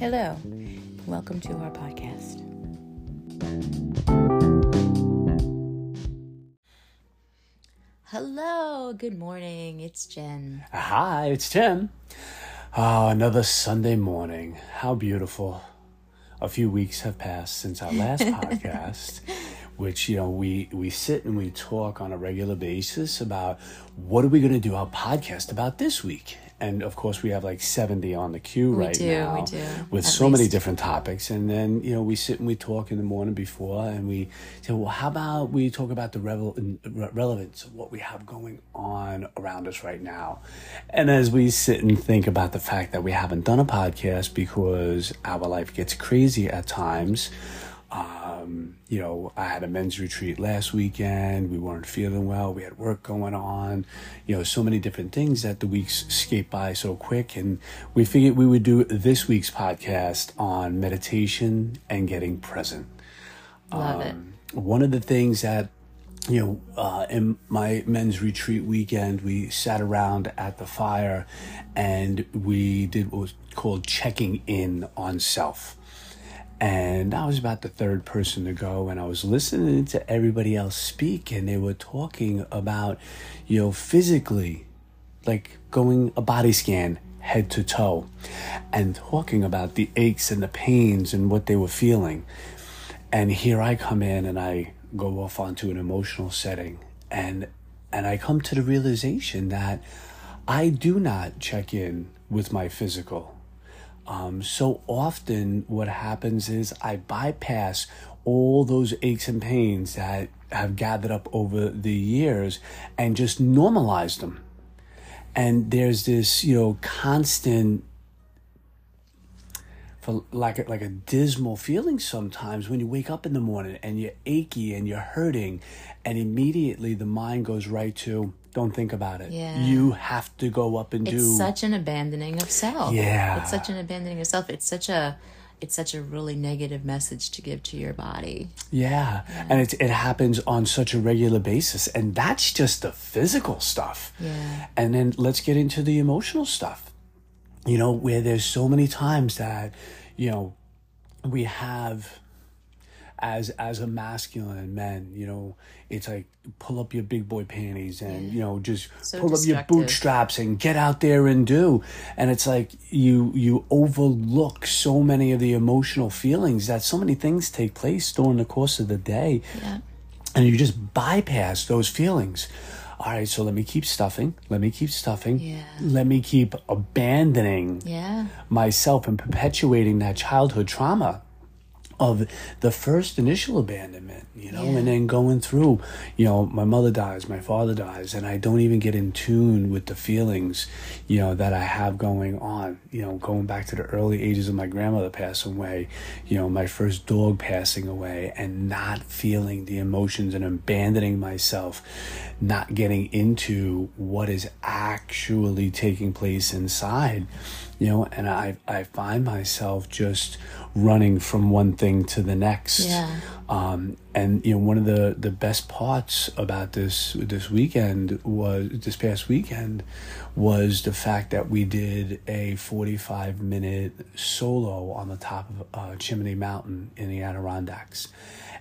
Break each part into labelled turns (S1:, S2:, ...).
S1: Hello, welcome to our podcast. Hello, good morning. It's Jen.
S2: Hi, it's Tim. Oh, another Sunday morning. How beautiful. A few weeks have passed since our last podcast, which, you know, we, we sit and we talk on a regular basis about what are we going to do our podcast about this week and of course we have like 70 on the queue right
S1: do,
S2: now
S1: we do,
S2: with so many different topics. And then you know we sit and we talk in the morning before and we say well how about we talk about the revel- relevance of what we have going on around us right now? And as we sit and think about the fact that we haven't done a podcast because our life gets crazy at times um, you know, I had a men's retreat last weekend. We weren't feeling well. We had work going on, you know, so many different things that the weeks escaped by so quick. And we figured we would do this week's podcast on meditation and getting present.
S1: Love it.
S2: Um, One of the things that you know, uh, in my men's retreat weekend, we sat around at the fire and we did what was called checking in on self. And I was about the third person to go, and I was listening to everybody else speak, and they were talking about, you know, physically, like going a body scan head to toe, and talking about the aches and the pains and what they were feeling. And here I come in and I go off onto an emotional setting, and and I come to the realization that I do not check in with my physical. Um, so often, what happens is I bypass all those aches and pains that have gathered up over the years and just normalize them. And there's this, you know, constant, for like a, like a dismal feeling sometimes when you wake up in the morning and you're achy and you're hurting, and immediately the mind goes right to, don't think about it.
S1: Yeah.
S2: You have to go up and
S1: It's
S2: do.
S1: It's such an abandoning of self.
S2: Yeah.
S1: It's such an abandoning of self. It's such a it's such a really negative message to give to your body.
S2: Yeah, and it it happens on such a regular basis, and that's just the physical stuff.
S1: Yeah.
S2: And then let's get into the emotional stuff. You know, where there's so many times that, you know, we have as as a masculine men, you know, it's like pull up your big boy panties and you know just
S1: So
S2: pull up your bootstraps and get out there and do. And it's like you you overlook so many of the emotional feelings that so many things take place during the course of the day
S1: Yeah.
S2: and you just bypass those feelings. All right, so let me keep stuffing. Let me keep stuffing.
S1: Yeah.
S2: Let me keep abandoning
S1: Yeah.
S2: myself and perpetuating that childhood trauma of the first initial abandonment, you know,
S1: Yeah.
S2: and then going through, you know, my mother dies, my father dies, and I don't even get in tune with the feelings, you know, that I have going on, you know, going back to the early ages of my grandmother passing away, you know, my first dog passing away, and not feeling the emotions and abandoning myself, not getting into what is actually taking place inside you know and i i find myself just running from one thing to the next.
S1: Yeah.
S2: um and you know one of the the best parts about this this weekend was this past weekend was the fact that we did a 45 minute solo on the top of uh, chimney mountain in the adirondacks.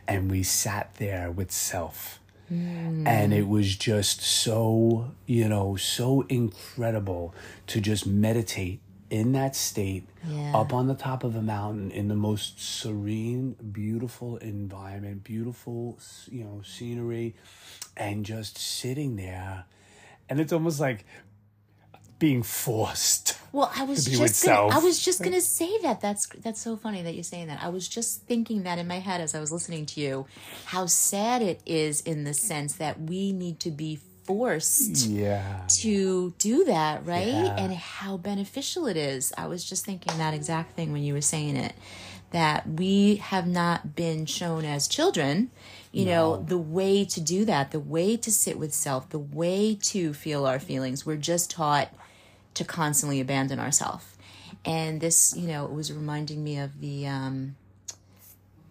S2: And we sat there with self. And it was just so you know so incredible to just meditate in that state
S1: Yeah.
S2: up on the top of a mountain in the most serene beautiful environment beautiful you know scenery and just sitting there and it's almost like being forced
S1: Well, I was just gonna, I was just gonna say that. That's that's so funny that you're saying that. I was just thinking that in my head as I was listening to you, how sad it is in the sense that we need to be forced
S2: yeah
S1: to do that, right?
S2: Yeah.
S1: And how beneficial it is. I was just thinking that exact thing when you were saying it. That we have not been shown as children, you know, the way to do that, the way to sit with self, the way to feel our feelings. We're just taught to constantly abandon ourselves. And this, you know, it was reminding me of the um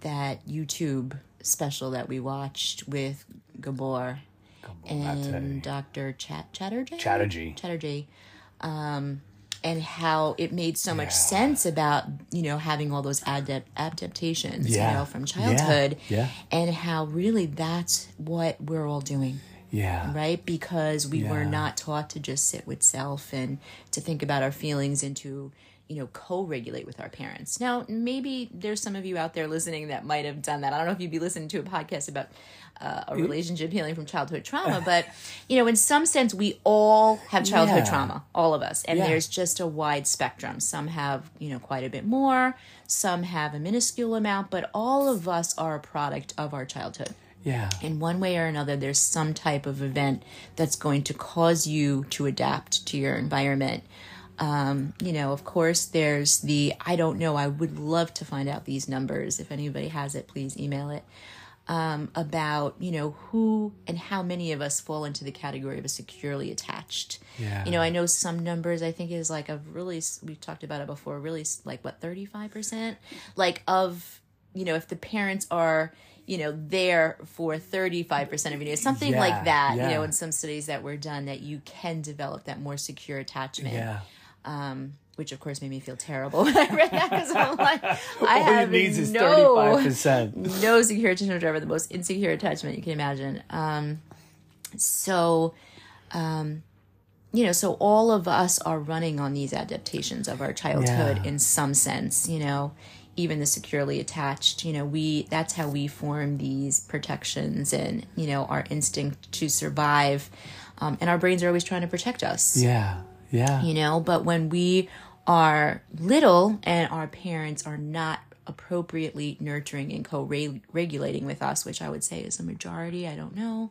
S1: that YouTube special that we watched with Gabor and Dr. Chat- Chatterjee.
S2: Chatterjee.
S1: Chatterjee. Um, and how it made so much sense about you know having all those adapt- adaptations
S2: Yeah.
S1: you know from childhood
S2: Yeah.
S1: and how really that's what we're all doing
S2: Yeah.
S1: right because we were not taught to just sit with self and to think about our feelings and to you know co-regulate with our parents now maybe there's some of you out there listening that might have done that i don't know if you'd be listening to a podcast about uh, a relationship healing from childhood trauma but you know in some sense we all have childhood
S2: Yeah.
S1: trauma all of us and
S2: Yeah.
S1: there's just a wide spectrum some have you know quite a bit more some have a minuscule amount but all of us are a product of our childhood
S2: Yeah.
S1: in one way or another, there's some type of event that's going to cause you to adapt to your environment. Um, you know, of course, there's the I don't know. I would love to find out these numbers. If anybody has it, please email it. Um, about you know who and how many of us fall into the category of a securely attached.
S2: Yeah.
S1: You know, I know some numbers. I think is like a really we've talked about it before. Really, like what thirty five percent, like of you know if the parents are you know there for 35% of your needs something
S2: Yeah,
S1: like that
S2: Yeah.
S1: you know in some studies that were done that you can develop that more secure attachment
S2: Yeah.
S1: Which of course made me feel terrible when i read that because i'm like i have
S2: needs is
S1: no
S2: 35%.
S1: no secure attachment whatever the most insecure attachment you can imagine um so um you know so all of us are running on these adaptations of our childhood
S2: Yeah.
S1: in some sense you know even the securely attached you know we that's how we form these protections and you know our instinct to survive um, and our brains are always trying to protect us
S2: Yeah. Yeah.
S1: you know but when we are little and our parents are not appropriately nurturing and co-regulating with us which i would say is a majority i don't know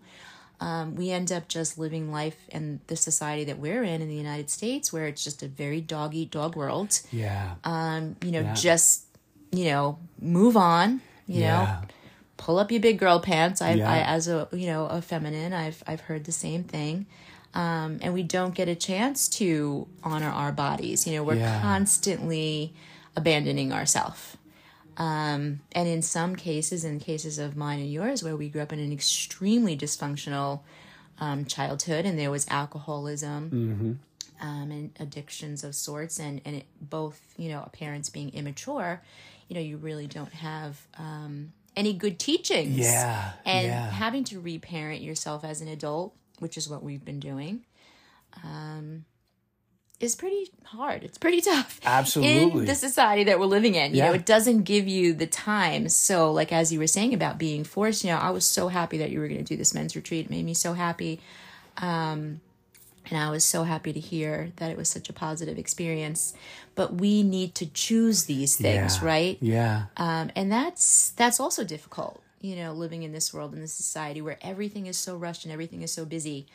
S1: um, we end up just living life in the society that we're in in the united states where it's just a very dog eat dog world
S2: Yeah.
S1: um, you know
S2: Yeah.
S1: just you know move on you know pull up your big girl pants. I,
S2: Yeah.
S1: I as a you know a feminine, I've I've heard the same thing, um, and we don't get a chance to honor our bodies. You know, we're
S2: Yeah.
S1: constantly abandoning ourselves. Um, and in some cases, in cases of mine and yours, where we grew up in an extremely dysfunctional um, childhood, and there was alcoholism um, and addictions of sorts, and and it, both you know parents being immature, you know you really don't have um, any good teachings.
S2: Yeah,
S1: and
S2: yeah.
S1: having to reparent yourself as an adult, which is what we've been doing, um, is pretty hard. It's pretty tough.
S2: Absolutely.
S1: in the society that we're living in. You
S2: Yeah.
S1: know, it doesn't give you the time. So, like as you were saying about being forced, you know, I was so happy that you were going to do this men's retreat. It made me so happy. Um, and I was so happy to hear that it was such a positive experience. But we need to choose these things,
S2: Yeah.
S1: right?
S2: Yeah.
S1: Um, and that's that's also difficult, you know, living in this world in this society where everything is so rushed and everything is so busy.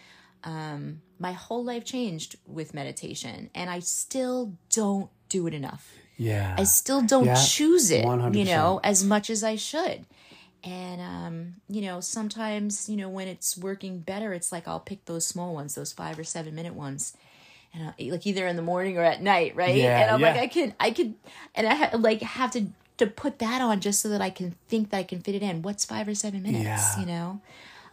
S1: Um, my whole life changed with meditation, and I still don't do it enough.
S2: Yeah.
S1: I still don't
S2: Yeah,
S1: choose it,
S2: 100%.
S1: you know, as much as I should. And um, you know, sometimes, you know, when it's working better, it's like I'll pick those small ones, those five or seven minute ones. And I, like either in the morning or at night, right?
S2: Yeah,
S1: and I'm like. I can, I can, and I ha- like have to to put that on just so that I can think that I can fit it in. What's five or seven minutes?
S2: Yeah.
S1: You know.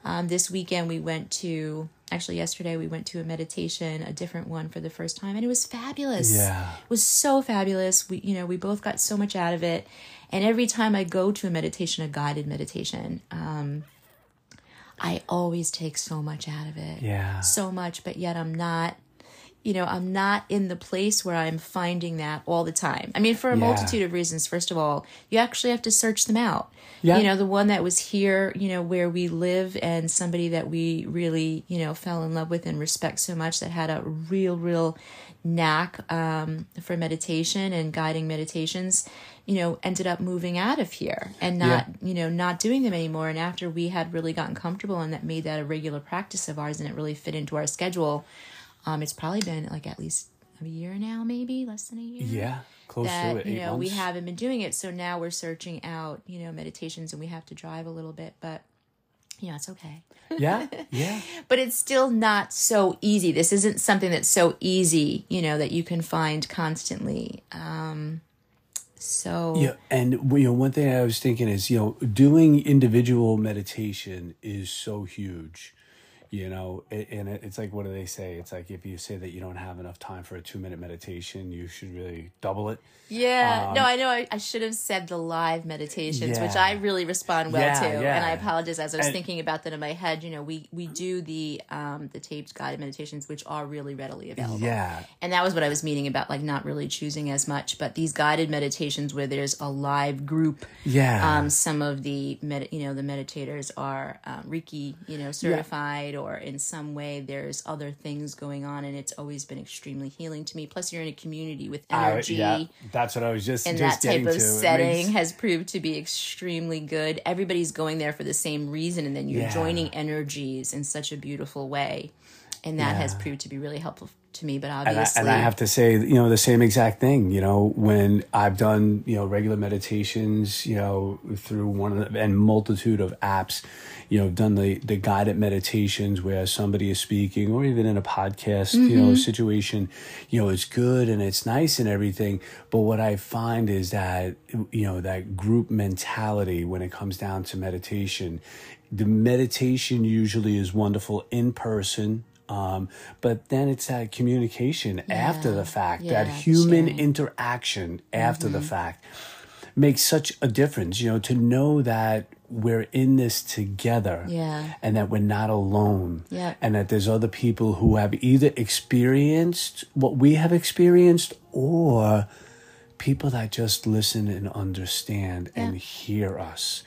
S1: Um, this weekend we went to actually yesterday we went to a meditation, a different one for the first time, and it was fabulous
S2: Yeah.
S1: was so fabulous. We, you know, we both got so much out of it. And every time I go to a meditation, a guided meditation, um, I always take so much out of it.
S2: Yeah.
S1: So much, but yet I'm not, you know, I'm not in the place where I'm finding that all the time. I mean, for a
S2: Yeah.
S1: multitude of reasons. First of all, you actually have to search them out.
S2: Yeah.
S1: You know, the one that was here, you know, where we live and somebody that we really, you know, fell in love with and respect so much that had a real, real knack um, for meditation and guiding meditations, you know, ended up moving out of here and not, you know, not doing them anymore. And after we had really gotten comfortable and that made that a regular practice of ours and it really fit into our schedule, um, it's probably been like at least a year now, maybe less than a year
S2: Yeah. Close
S1: that
S2: to it.
S1: you know we haven't been doing it so now we're searching out you know meditations and we have to drive a little bit but you know it's okay
S2: Yeah. Yeah.
S1: but it's still not so easy this isn't something that's so easy you know that you can find constantly um so
S2: Yeah, and you know, one thing I was thinking is, you know, doing individual meditation is so huge. You know and it's like what do they say it's like if you say that you don't have enough time for a two minute meditation you should really double it
S1: Yeah.
S2: Um,
S1: no, I know. I, I should have said the live meditations, which I really respond well
S2: Yeah,
S1: to,
S2: yeah.
S1: and I apologize as I was
S2: And-
S1: thinking about that in my head. You know, we we do the um the taped guided meditations, which are really readily available.
S2: yeah
S1: And that was what I was meaning about like not really choosing as much, but these guided meditations where there's a live group.
S2: yeah
S1: Um, some of the med- you know the meditators are um, Reiki you know certified or in some way there's other things going on and it's always been extremely healing to me. Plus you're in a community with energy
S2: yeah, that's what i was just
S1: and
S2: just
S1: that type of
S2: to.
S1: Setting
S2: makes-
S1: has proved to be extremely good. Everybody's going there for the same reason, and then you're
S2: Yeah.
S1: joining energies in such a beautiful way, and that has proved to be really helpful to me. But
S2: and I,
S1: obviously,
S2: and I have to say, you know, the same exact thing. You know, when I've done, you know, regular meditations, you know, through one of the and multitude of apps, you know, done the the guided meditations where somebody is speaking, or even in a podcast, you know, mm-hmm. situation, you know, it's good and it's nice and everything. But what I find is that, you know, that group mentality when it comes down to meditation, the meditation usually is wonderful in person um, but then it's that communication after the fact, that human
S1: sharing.
S2: interaction after
S1: Mm-hmm.
S2: the fact makes such a difference, you know, to know that we're in this together
S1: Yeah.
S2: and that we're not alone
S1: Yeah.
S2: and that there's other people who have either experienced what we have experienced or people that just listen and understand and hear us.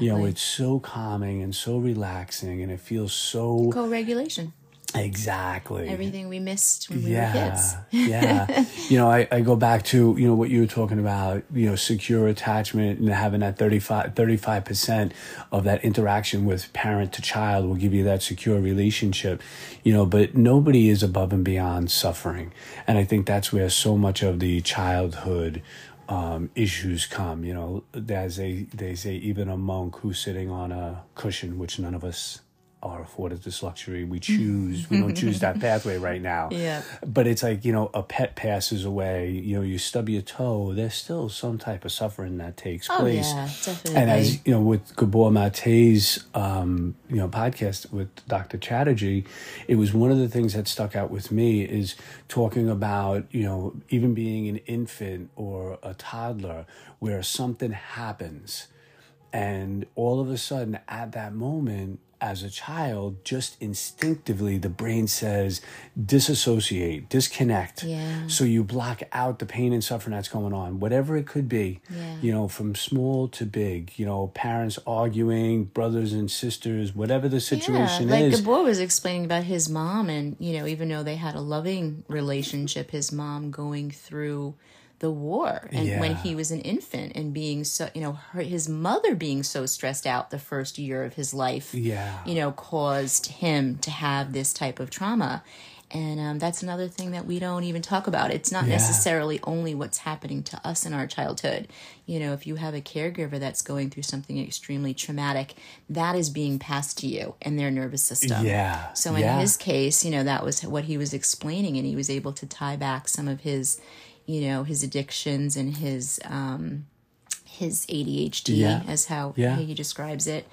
S2: You know, it's so calming and so relaxing and it feels so
S1: co-regulation,
S2: Exactly.
S1: everything we missed when we were
S2: yeah.
S1: kids.
S2: yeah. You know, I, I go back to, you know, what you were talking about, you know, secure attachment and having that 35, 35% of that interaction with parent to child will give you that secure relationship, you know, but nobody is above and beyond suffering. And I think that's where so much of the childhood um, issues come, you know, as they, they say, even a monk who's sitting on a cushion, which none of us are afforded this luxury. We choose, we don't choose that pathway right now.
S1: Yeah.
S2: But it's like, you know, a pet passes away, you know, you stub your toe, there's still some type of suffering that takes
S1: Oh
S2: place.
S1: yeah, definitely.
S2: And as you know, with Gabor Mate's um, you know podcast with Dr. Chatterjee, it was one of the things that stuck out with me is talking about you know even being an infant or a toddler where something happens, and all of a sudden at that moment as a child, just instinctively the brain says disassociate, disconnect.
S1: Yeah.
S2: So you block out the pain and suffering that's going on, whatever it could be.
S1: Yeah.
S2: You know, from small to big. You know, parents arguing, brothers and sisters, whatever the situation
S1: yeah, like
S2: is.
S1: Gabor was explaining about his mom, and you know, even though they had a loving relationship, his mom going through the war, and when he was an infant, and being so, you know, her, his mother being so stressed out the first year of his life,
S2: Yeah.
S1: you know, caused him to have this type of trauma. And um, that's another thing that we don't even talk about. It's not
S2: Yeah.
S1: necessarily only what's happening to us in our childhood. You know, if you have a caregiver that's going through something extremely traumatic, that is being passed to you and their nervous system.
S2: Yeah,
S1: So in
S2: yeah.
S1: his case, you know, that was what he was explaining, and he was able to tie back some of his, you know, his addictions and his um, his ADHD,
S2: Yeah.
S1: as how
S2: Yeah.
S1: he describes it,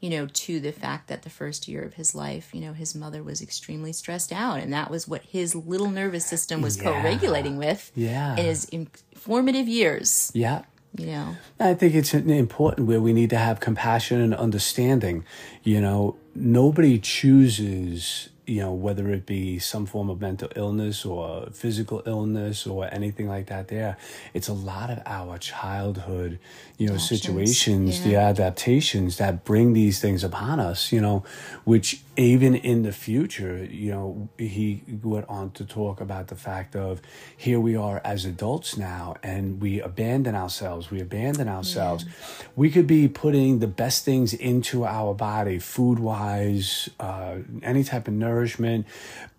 S1: you know, to the fact that the first year of his life, you know, his mother was extremely stressed out, and that was what his little nervous system was
S2: Yeah.
S1: co-regulating with
S2: Yeah.
S1: in his formative years.
S2: yeah.
S1: You know,
S2: I think it's important where we need to have compassion and understanding. You know, nobody chooses, you know, whether it be some form of mental illness or physical illness or anything like that there. It's a lot of our childhood, you know, situations, the adaptations that bring these things upon us, you know, which even in the future, you know, he went on to talk about the fact of here we are as adults now and we abandon ourselves, we abandon ourselves. We could be putting the best things into our body, food wise, uh, any type of nourishment.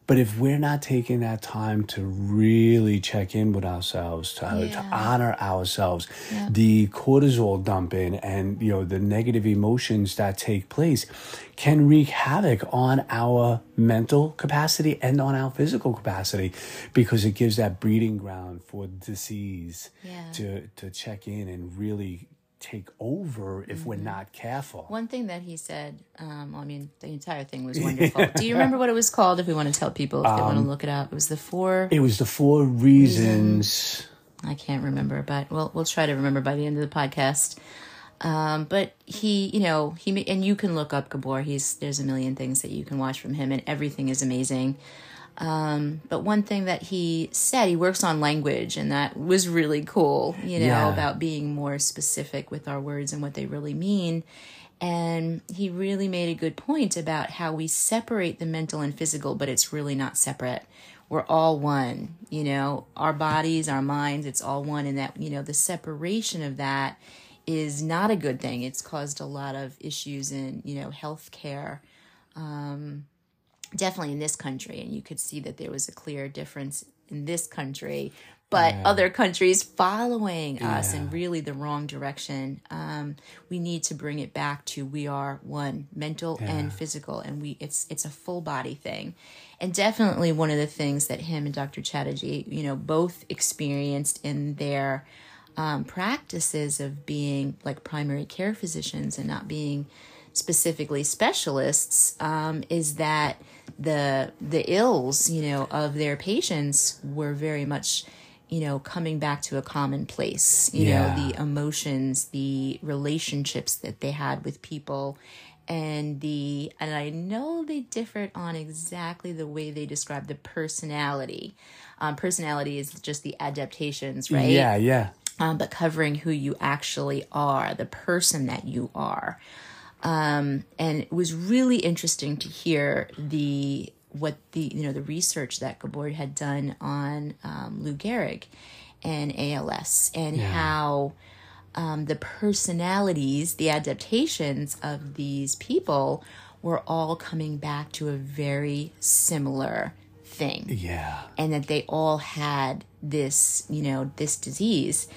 S2: But if we're not taking that time to really check in with ourselves, to, to honor ourselves,
S1: Yeah.
S2: the cortisol dumping and you know the negative emotions that take place can wreak havoc on our mental capacity and on our physical capacity because it gives that breeding ground for disease
S1: Yeah.
S2: to to check in and really take over if
S1: Mm-hmm.
S2: we're not careful.
S1: One thing that he said, um, I mean, the entire thing was wonderful. Do you remember what it was called? If we want to tell people, if they want to look it up, it was the four.
S2: It was the four reasons.
S1: I can't remember, but we'll we'll try to remember by the end of the podcast. Um, but he, you know, he and you can look up Gabor. He's there's a million things that you can watch from him, and everything is amazing. Um, but one thing that he said, he works on language, and that was really cool. You know,
S2: Yeah.
S1: about being more specific with our words and what they really mean. And he really made a good point about how we separate the mental and physical, but it's really not separate. We're all one, you know, our bodies, our minds, it's all one. And that, you know, the separation of that is not a good thing. It's caused a lot of issues in, you know, healthcare, um, definitely in this country. And you could see that there was a clear difference in this country, but other countries following us in really the wrong direction. Um, we need to bring it back to we are one, mental and physical, and we it's it's a full body thing. And definitely one of the things that him and Dr. Chatterjee, you know, both experienced in their um, practices of being like primary care physicians and not being specifically specialists um, is that the the ills you know of their patients were very much you know coming back to a common place you
S2: Yeah.
S1: know the emotions the relationships that they had with people and the and i know they differed on exactly the way they described the personality um, personality is just the adaptations right
S2: Yeah, yeah.
S1: um, but covering who you actually are, the person that you are. Um, and it was really interesting to hear the what the you know the research that Gabor had done on um, Lou Gehrig and ALS and how um, the personalities, the adaptations of these people were all coming back to a very similar thing
S2: Yeah.
S1: and that they all had this, you know, this disease.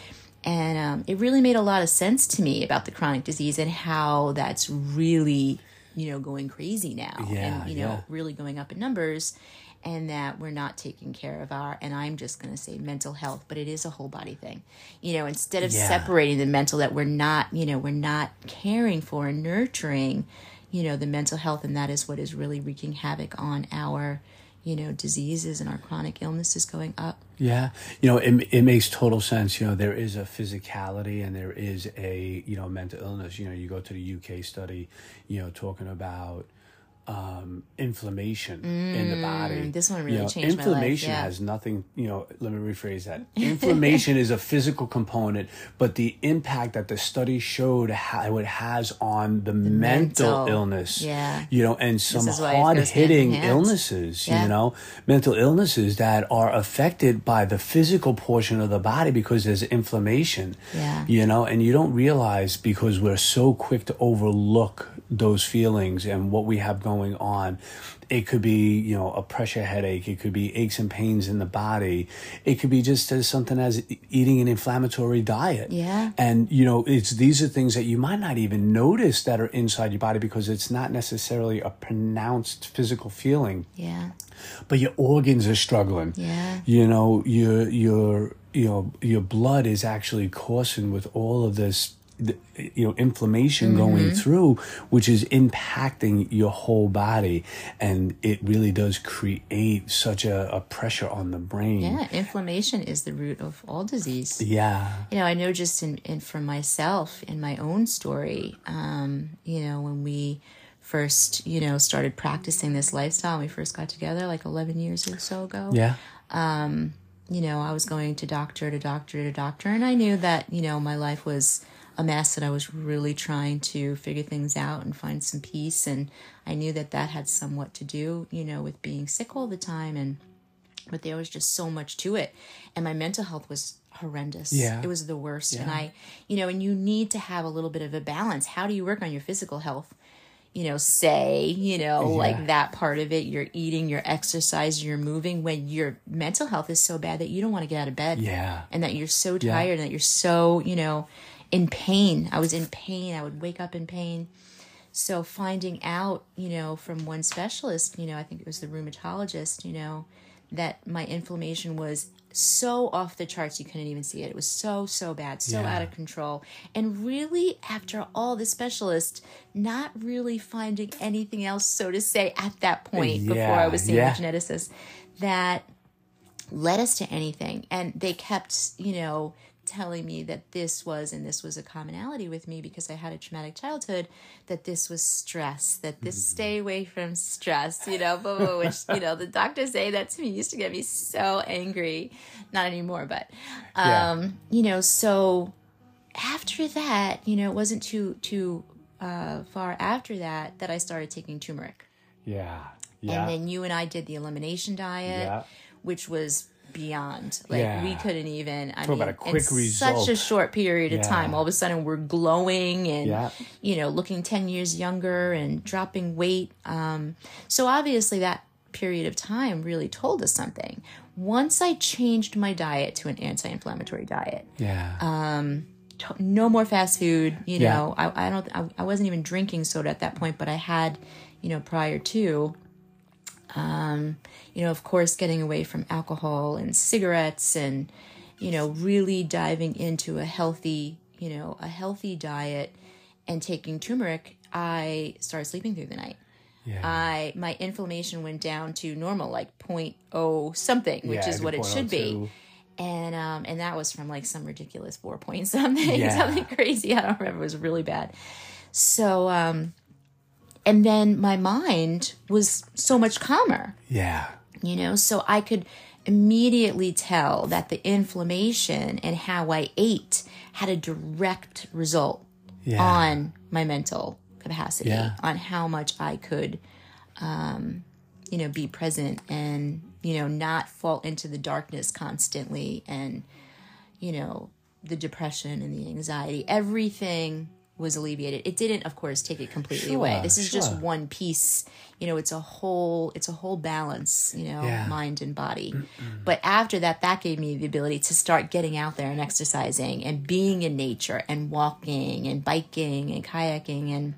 S1: And um, it really made a lot of sense to me about the chronic disease and how that's really, you know, going crazy now.
S2: Yeah,
S1: and, you know,
S2: yeah.
S1: really going up in numbers. And that we're not taking care of our, and I'm just going to say mental health, but it is a whole body thing. You know, instead of
S2: Yeah.
S1: separating the mental, that we're not, you know, we're not caring for and nurturing, you know, the mental health. And that is what is really wreaking havoc on our, you know, diseases and our chronic illnesses going up.
S2: Yeah, you know, it, it makes total sense. You know, there is a physicality and there is a, you know, mental illness. You know, you go to the UK study, you know, talking about um, inflammation in the body.
S1: Mm, this one
S2: You
S1: really
S2: know,
S1: changed my life,
S2: Inflammation
S1: yeah.
S2: has nothing, you know, let me rephrase that. Inflammation is a physical component, but the impact that the study showed how it has on the, mental,
S1: mental,
S2: illness,
S1: yeah.
S2: you know, and some
S1: is why it
S2: hard
S1: goes hand in
S2: hitting illnesses,
S1: Yeah.
S2: you know, mental illnesses that are affected by the physical portion of the body because there's inflammation.
S1: Yeah.
S2: You know, and you don't realize because we're so quick to overlook those feelings and what we have going on. It could be, you know, a pressure headache. It could be aches and pains in the body. It could be just as something as eating an inflammatory diet.
S1: Yeah.
S2: And you know, it's these are things that you might not even notice that are inside your body because it's not necessarily a pronounced physical feeling
S1: Yeah.
S2: but your organs are struggling.
S1: Yeah.
S2: You know, your your you know your blood is actually coursing with all of this th- you know inflammation
S1: Mm-hmm.
S2: going through which is impacting your whole body and it really does create such a, a pressure on the brain
S1: Yeah. Inflammation is the root of all disease.
S2: yeah
S1: you know, I know just in, in for myself in my own story, um, you know, when we first, you know, started practicing this lifestyle, we first got together like 11 years or so ago.
S2: yeah Um,
S1: You know, I was going to doctor to doctor to doctor, and I knew that, you know, my life was a mess that I was really trying to figure things out and find some peace. And I knew that that had somewhat to do, you know, with being sick all the time and but there was just so much to it and my mental health was horrendous
S2: Yeah.
S1: it was the worst and i you know and you need to have a little bit of a balance how do you work on your physical health you know say you know
S2: Yeah.
S1: like that part of it you're eating you're exercising, you're moving when your mental health is so bad that you don't want to get out of bed
S2: Yeah.
S1: and that you're so
S2: Yeah.
S1: tired and that you're so you know in pain i was in pain i would wake up in pain so finding out you know from one specialist you know i think it was the rheumatologist you know that my inflammation was so off the charts you couldn't even see it. It was so so bad, so
S2: Yeah.
S1: out of control. And really after all the specialists not really finding anything else so to say at that point before I was seeing
S2: yeah.
S1: a geneticist that led us to anything. And they kept, you know, telling me that this was, and this was a commonality with me because I had a traumatic childhood, that this was stress, that this stay away from stress, you know, blah, blah, blah, which, you know, the doctors say that to me used to get me so angry. Not anymore, but,
S2: Yeah.
S1: um, you know, so after that, you know, it wasn't too, too, uh, far after that that I started taking turmeric.
S2: Yeah. Yeah.
S1: And then you and I did the elimination diet,
S2: Yeah.
S1: which was beyond. Like
S2: Yeah.
S1: we couldn't even. I
S2: Talk
S1: mean,
S2: about a quick
S1: in
S2: result.
S1: such a short period of
S2: Yeah.
S1: time, all of a sudden we're glowing and
S2: Yeah.
S1: you know looking ten years younger and dropping weight. Um, so obviously that period of time really told us something. Once I changed my diet to an anti-inflammatory diet,
S2: yeah.
S1: to- no more fast food. You know, I, I don't. I, I wasn't even drinking soda at that point, but I had, you know, prior to. Um, you know, of course, getting away from alcohol and cigarettes, and you know, really diving into a healthy, you know, a healthy diet, and taking turmeric. I started sleeping through the night.
S2: yeah.
S1: I my inflammation went down to normal, like 0.0 something, which
S2: Yeah,
S1: is what it should be
S2: .02.
S1: and um and that was from like some ridiculous four point something
S2: Yeah.
S1: something crazy i don't remember it was really bad so um and then my mind was so much calmer
S2: Yeah.
S1: you know so i could immediately tell that the inflammation and how i ate had a direct result
S2: Yeah.
S1: on my mental capacity
S2: Yeah.
S1: on how much i could um you know be present and you know not fall into the darkness constantly and you know the depression and the anxiety everything was alleviated. It didn't of course take it completely away. This is just one piece. You know it's a whole it's a whole balance you know
S2: Yeah.
S1: mind and body. But after that that gave me the ability to start getting out there and exercising and being in nature and walking and biking and kayaking and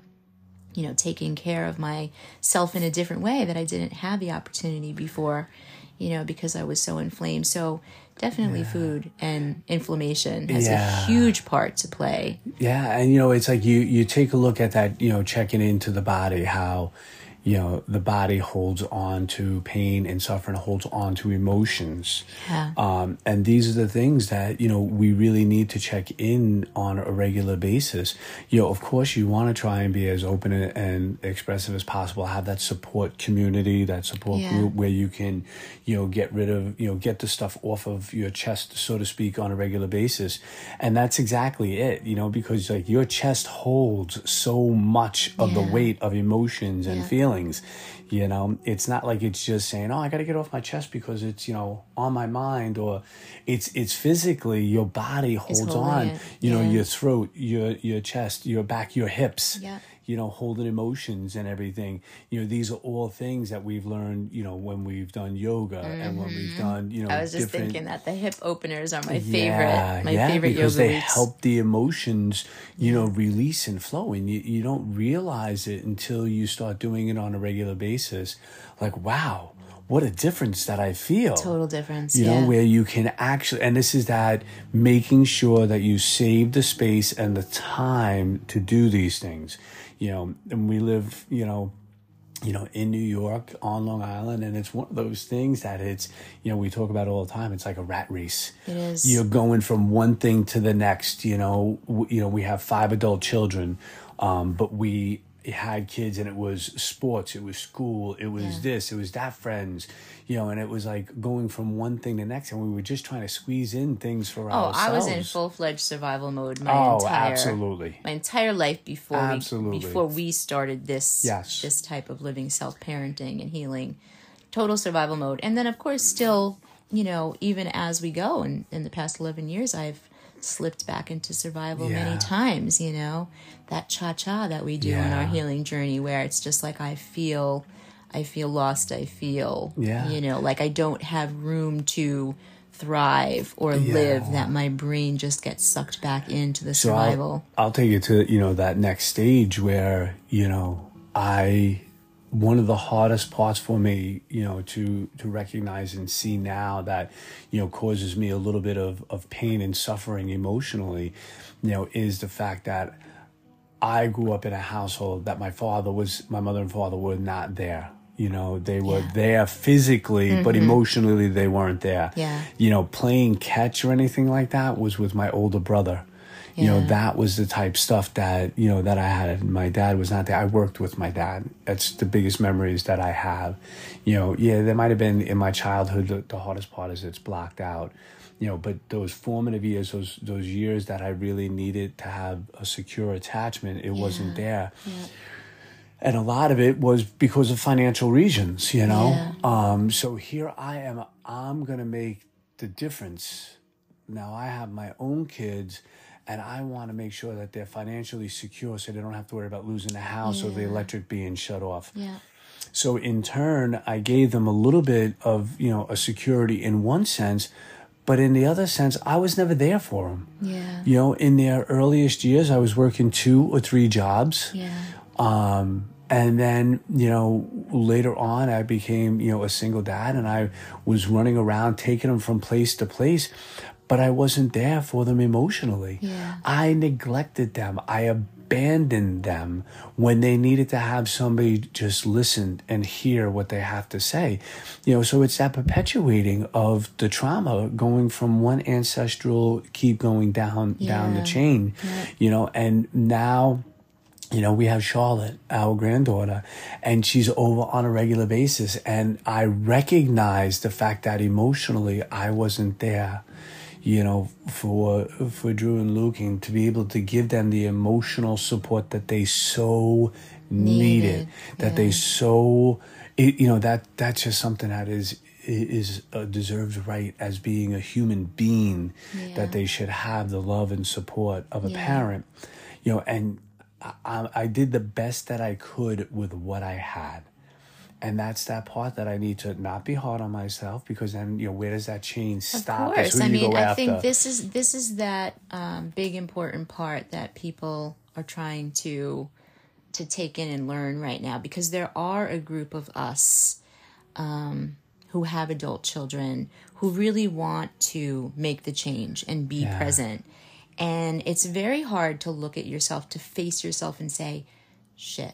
S1: you know taking care of myself in a different way that I didn't have the opportunity before you know because I was so inflamed. So definitely food and inflammation has
S2: Yeah.
S1: a huge part to play
S2: Yeah, and you know, it's like you you take a look at that, you know, checking into the body, how you know the body holds on to pain and suffering, holds on to emotions.
S1: Yeah.
S2: Um, and these are the things that you know we really need to check in on a regular basis. You know, of course, you want to try and be as open and, expressive as possible. Have that support community, that support
S1: Yeah.
S2: group where you can, you know, get rid of, you know, get the stuff off of your chest, so to speak, on a regular basis. And that's exactly it, you know, because like your chest holds so much of the weight of emotions and
S1: Yeah.
S2: Feelings. You know, it's not like it's just saying, "Oh, I got to get off my chest because it's you know on my mind," or it's it's physically your body holds on.
S1: it.
S2: You know, your throat, your your chest, your back, your hips
S1: Yeah.
S2: You know, holding emotions and everything. You know, these are all things that we've learned, you know, when we've done yoga and when we've done, you know,
S1: Mm-hmm. I was just
S2: different-
S1: thinking that the hip openers are my favorite,
S2: Yeah,
S1: favorite my
S2: yeah,
S1: favorite
S2: because
S1: yoga
S2: they
S1: weeks.
S2: help the emotions, you know, release and flow, and you, you don't realize it until you start doing it on a regular basis. Like, wow, what a difference that I feel
S1: total difference
S2: you
S1: yeah
S2: know where you can actually and this is that making sure that you save the space and the time to do these things you know and we live you know you know in new york on long island and it's one of those things that it's you know we talk about all the time it's like a rat race
S1: It is.
S2: you're going from one thing to the next you know w- you know we have five adult children um, but we had kids and it was sports it was school it was
S1: Yeah.
S2: this it was that friends you know and it was like going from one thing to the next and we were just trying to squeeze in things for
S1: oh
S2: ourselves
S1: I was in full fledged survival mode my
S2: oh
S1: entire
S2: absolutely
S1: my entire life before
S2: Absolutely.
S1: we before we started this
S2: Yes.
S1: this type of living self parenting and healing total survival mode and then of course still you know even as we go and in the past 11 years I've slipped back into survival
S2: Yeah.
S1: many times you know? That cha cha that we do in our healing journey where it's just like I feel I feel lost I feel
S2: Yeah.
S1: you know? Like I don't have room to thrive or live that my brain just gets sucked back into the
S2: So
S1: survival.
S2: I'll, I'll take you to you know that next stage where you know I one of the hardest parts for me, you know, to to recognize and see now that, you know, causes me a little bit of of pain and suffering emotionally, you know, is the fact that I grew up in a household that my father was, my mother and father were not there. You know, they were
S1: Yeah.
S2: there physically, but mm-hmm. emotionally they weren't there.
S1: Yeah.
S2: You know, playing catch or anything like that was with my older brother. You know, that was the type stuff that, you know, that I had. My dad was not there. I worked with my dad. That's the biggest memories that I have. You know, yeah, there might have been in my childhood, the, the hardest part is it's blocked out you know but those formative years those those years that i really needed to have a secure attachment it wasn't there yeah and a lot of it was because of financial reasons you know
S1: Yeah.
S2: um so here i am i'm gonna make the difference now i have my own kids and i want to make sure that they're financially secure so they don't have to worry about losing the house or the electric being shut off
S1: Yeah.
S2: so in turn, I gave them a little bit of, you know, a security in one sense, but in the other sense, I was never there for them.
S1: Yeah.
S2: You know, in their earliest years, I was working two or three jobs.
S1: Yeah.
S2: Um, and then, you know, later on, I became, you know, a single dad and I was running around taking them from place to place, but I wasn't there for them emotionally.
S1: Yeah.
S2: I neglected them. I abandoned them when they needed to have somebody just listen and hear what they have to say. You know, so it's that perpetuating of the trauma going from one ancestral keep going down down the chain.
S1: Yeah.
S2: You know, and now you know, we have Charlotte, our granddaughter, and she's over on a regular basis. And I recognize the fact that emotionally I wasn't there, you know, for for Drew and Luke, and to be able to give them the emotional support that they so needed,
S1: Needed,
S2: that they so, it, you know, that that's just something that is is uh, a deserved right as being a human being
S1: Yeah.
S2: that they should have the love and support of a
S1: Yeah.
S2: parent you know and I, I did the best that i could with what i had and that's that part that i need to not be hard on myself because then you know where does that change stop
S1: Of course. I mean, I
S2: after
S1: think this is this is that um, big important part that people are trying to to take in and learn right now because there are a group of us um, who have adult children who really want to make the change and be
S2: Yeah.
S1: present. And it's very hard to look at yourself, to face yourself and say, shit,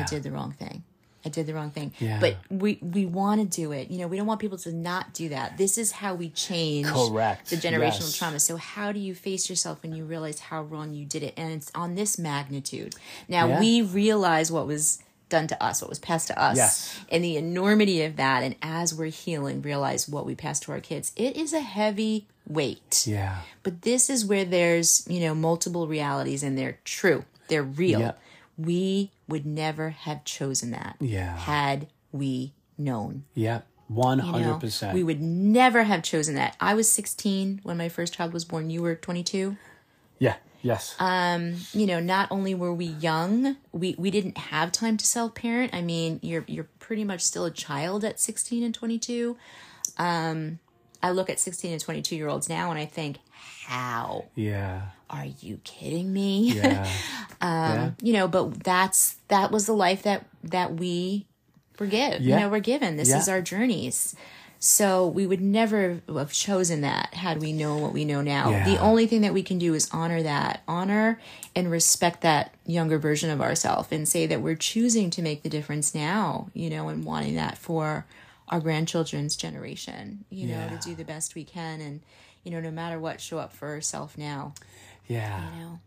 S1: I did the wrong thing. I did the wrong thing.
S2: Yeah.
S1: But we we want to do it. You know, we don't want people to not do that. This is how we change
S2: Correct.
S1: the generational
S2: Yes.
S1: trauma. So how do you face yourself when you realize how wrong you did it? And it's on this magnitude. Now
S2: Yeah.
S1: we realize what was done to us, what was passed to us,
S2: Yes.
S1: and the enormity of that. And as we're healing, realize what we passed to our kids. It is a heavy weight.
S2: yeah
S1: But this is where there's, you know, multiple realities and they're true. They're real.
S2: Yep.
S1: We would never have chosen that
S2: Yeah.
S1: had we known.
S2: yeah
S1: You know,
S2: 100%
S1: we would never have chosen that. I was 16 when my first child was born. You were 22.
S2: yeah yes
S1: Um, You know, not only were we young, we, we didn't have time to self parent. I mean, you're you're pretty much still a child at 16 and 22. Um, I look at 16 and 22 year olds now and I think, how
S2: yeah
S1: are you kidding me?
S2: yeah. Yeah.
S1: Um, you know but that's that was the life that that we were give you know we're given. This
S2: Yeah.
S1: is our journeys. So we would never have chosen that had we known what we know now.
S2: Yeah.
S1: the only thing that we can do is honor that. Honor and respect that younger version of ourselves and say that we're choosing to make the difference now you know and wanting that for our grandchildren's generation you know to do the best we can. And you know no matter what show up for ourselves now
S2: yeah
S1: you know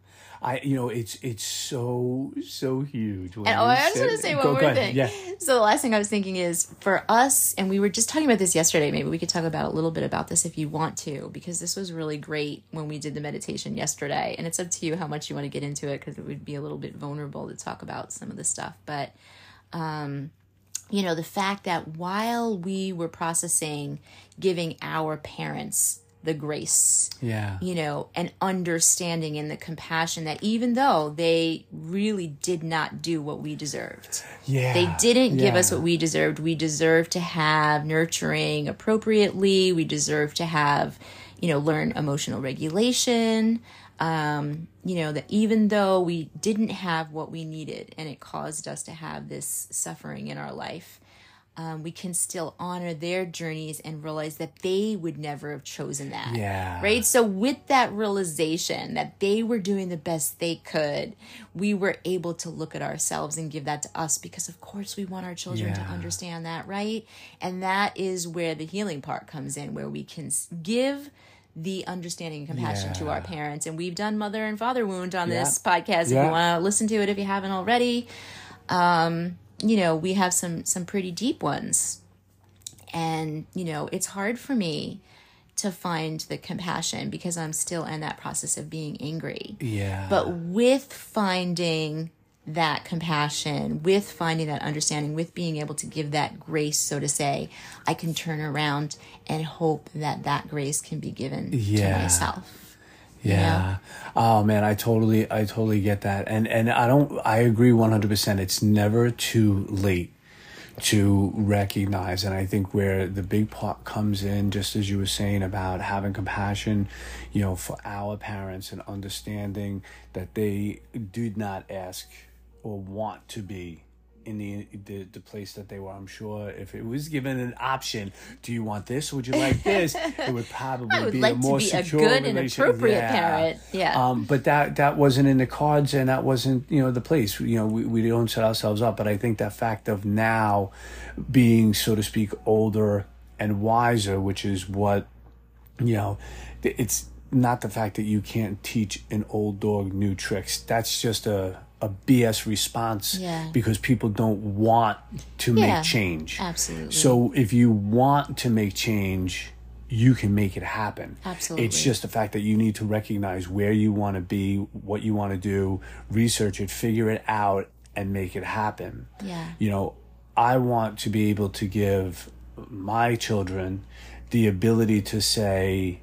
S2: I, you know, it's it's so so huge.
S1: And, oh, I
S2: just
S1: want to say one
S2: Go-
S1: more
S2: go
S1: thing.
S2: Yeah,
S1: So the last thing I was thinking is for us, and we were just talking about this yesterday. Maybe we could talk about a little bit about this if you want to, because this was really great when we did the meditation yesterday. And it's up to you how much you want to get into it, because it would be a little bit vulnerable to talk about some of the stuff. But um, you know, the fact that while we were processing giving our parents the grace
S2: yeah,
S1: you know, and understanding and the compassion that even though they really did not do what we deserved,
S2: yeah.
S1: they didn't give us what we deserved. We deserve to have nurturing appropriately. We deserve to have, you know, learn emotional regulation. um, you know, that even though we didn't have what we needed and it caused us to have this suffering in our life, um, we can still honor their journeys and realize that they would never have chosen that.
S2: Yeah.
S1: Right. So, with that realization that they were doing the best they could, we were able to look at ourselves and give that to us because, of course, we want our children to understand that. Right. And that is where the healing part comes in, where we can give the understanding and compassion to our parents. And we've done mother and father wound on
S2: Yeah.
S1: this podcast. If you want to listen to it, if you haven't already, um, you know, we have some some pretty deep ones, and you know, it's hard for me to find the compassion because I'm still in that process of being angry.
S2: Yeah.
S1: But with finding that compassion, with finding that understanding, with being able to give that grace, so to say, I can turn around and hope that that grace can be given
S2: Yeah.
S1: to myself.
S2: Yeah. Oh man, I totally I totally get that. And and I don't I agree 100%. It's never too late to recognize and I think where the big part comes in just as you were saying about having compassion, you know, for our parents and understanding that they did not ask or want to be in the, the the place that they were. I'm sure if it was given an option, do you want this? Would you like this? It would probably
S1: would
S2: be
S1: like
S2: a
S1: to
S2: more
S1: be a
S2: secure
S1: good and appropriate
S2: Yeah.
S1: parent. Yeah.
S2: Um, but that that wasn't in the cards, and that wasn't you know the place. You know, we we don't set ourselves up. But I think that fact of now being, so to speak, older and wiser, which is what you know, it's not the fact that you can't teach an old dog new tricks. That's just a a BS response
S1: Yeah.
S2: because people don't want to
S1: Yeah,
S2: make change.
S1: absolutely.
S2: So if you want to make change, you can make it happen.
S1: Absolutely.
S2: It's just the fact that you need to recognize where you want to be, what you want to do, research it, figure it out, and make it happen.
S1: Yeah.
S2: You know, I want to be able to give my children the ability to say,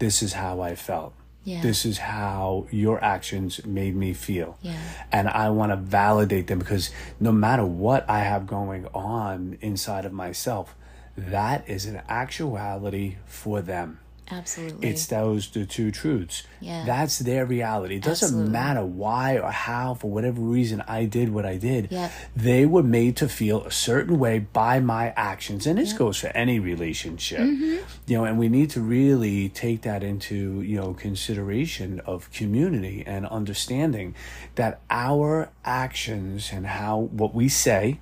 S2: this is how I felt.
S1: Yeah.
S2: This is how your actions made me feel.
S1: Yeah.
S2: And I want to validate them because no matter what I have going on inside of myself, that is an actuality for them.
S1: Absolutely.
S2: It's those the two truths.
S1: Yeah.
S2: That's their reality. It doesn't
S1: Absolutely.
S2: matter why or how, for whatever reason, I did what I did.
S1: Yeah.
S2: They were made to feel a certain way by my actions. And this goes for any relationship.
S1: Mm-hmm.
S2: You know, and we need to really take that into, you know, consideration of community and understanding that our actions and how what we say,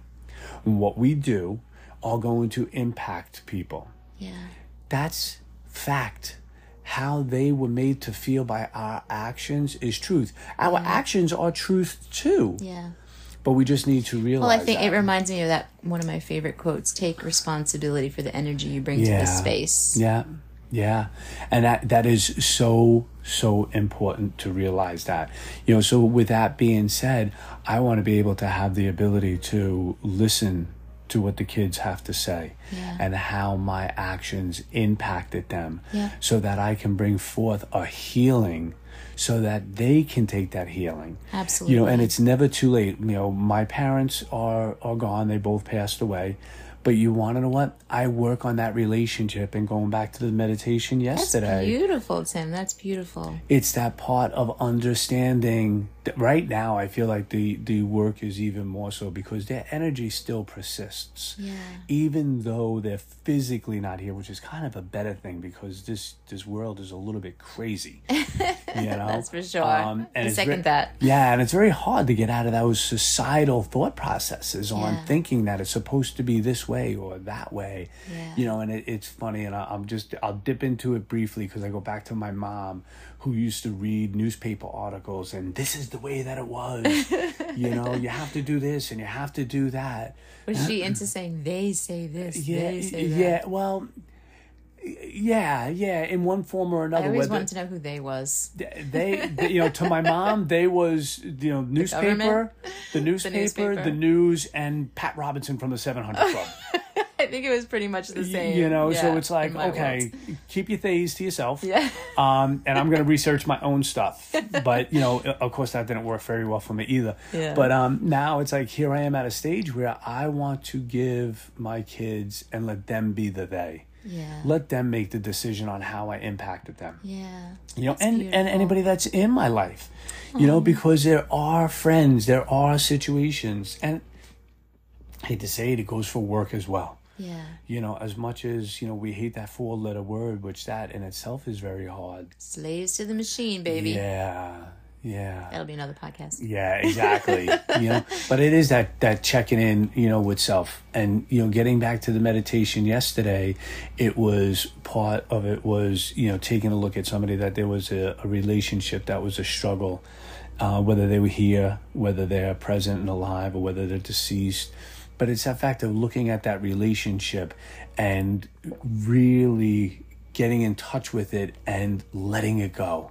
S2: what we do, are going to impact people
S1: yeah.
S2: that's fact how they were made to feel by our actions is truth. Our mm-hmm. actions are truth too.
S1: Yeah.
S2: but we just need to realize
S1: Well, I think
S2: that.
S1: it reminds me of that one of my favorite quotes: "Take responsibility for the energy you bring to the space."
S2: yeah. Yeah. And that that is so so important to realize that. You know so with that being said i want to be able to have the ability to listen to what the kids have to say
S1: Yeah.
S2: and how my actions impacted them
S1: Yeah.
S2: so that i can bring forth a healing so that they can take that healing
S1: Absolutely.
S2: you know and it's never too late you know my parents are are gone they both passed away but you want to know what i work on that relationship and going back to the meditation
S1: That's
S2: yesterday
S1: beautiful, Tim. That's beautiful.
S2: it's that part of understanding right now i feel like the the work is even more so because their energy still persists
S1: Yeah.
S2: even though they're physically not here which is kind of a better thing because this this world is a little bit crazy you know
S1: That's for sure.
S2: Um,
S1: I second
S2: ve-
S1: that.
S2: yeah and it's very hard to get out of those societal thought processes on
S1: Yeah.
S2: thinking that it's supposed to be this way or that way
S1: Yeah.
S2: you know and it, it's funny and I, i'm just i'll dip into it briefly because i go back to my mom who used to read newspaper articles and this is the way that it was you know you have to do this and you have to do that
S1: Was she uh, into saying they say this?
S2: yeah
S1: they say
S2: yeah well yeah yeah in one form or
S1: I
S2: another
S1: always
S2: whether-
S1: wanted to know who they was.
S2: they, they- you know to my mom they was you know newspaper
S1: government?
S2: the newspaper the,
S1: newspaper?
S2: news and pat robinson from the 700 club
S1: I think it was pretty much the same.
S2: you know so it's like okay
S1: world.
S2: keep your things to yourself
S1: Yeah.
S2: um, and I'm going to research my own stuff. But you know, of course, that didn't work very well for me either.
S1: Yeah.
S2: But um, now it's like here I am at a stage where I want to give my kids and let them be the they.
S1: Yeah.
S2: Let them make the decision on how I impacted them.
S1: Yeah.
S2: You know, and,
S1: beautiful.
S2: and anybody that's in my life. You know, because there are friends, there are situations, and I hate to say it, it goes for work as well.
S1: Yeah.
S2: You know, as much as, you know, we hate that four letter word, which that in itself is very hard.
S1: Slaves to the machine, baby.
S2: Yeah. Yeah.
S1: That'll be another podcast.
S2: Yeah, exactly. you know, but it is that that checking in, you know, with self, and you know, getting back to the meditation yesterday, it was part of it was you know taking a look at somebody that there was a, a relationship that was a struggle, uh, whether they were here, whether they're present and alive, or whether they're deceased. But it's that fact of looking at that relationship and really getting in touch with it and letting it go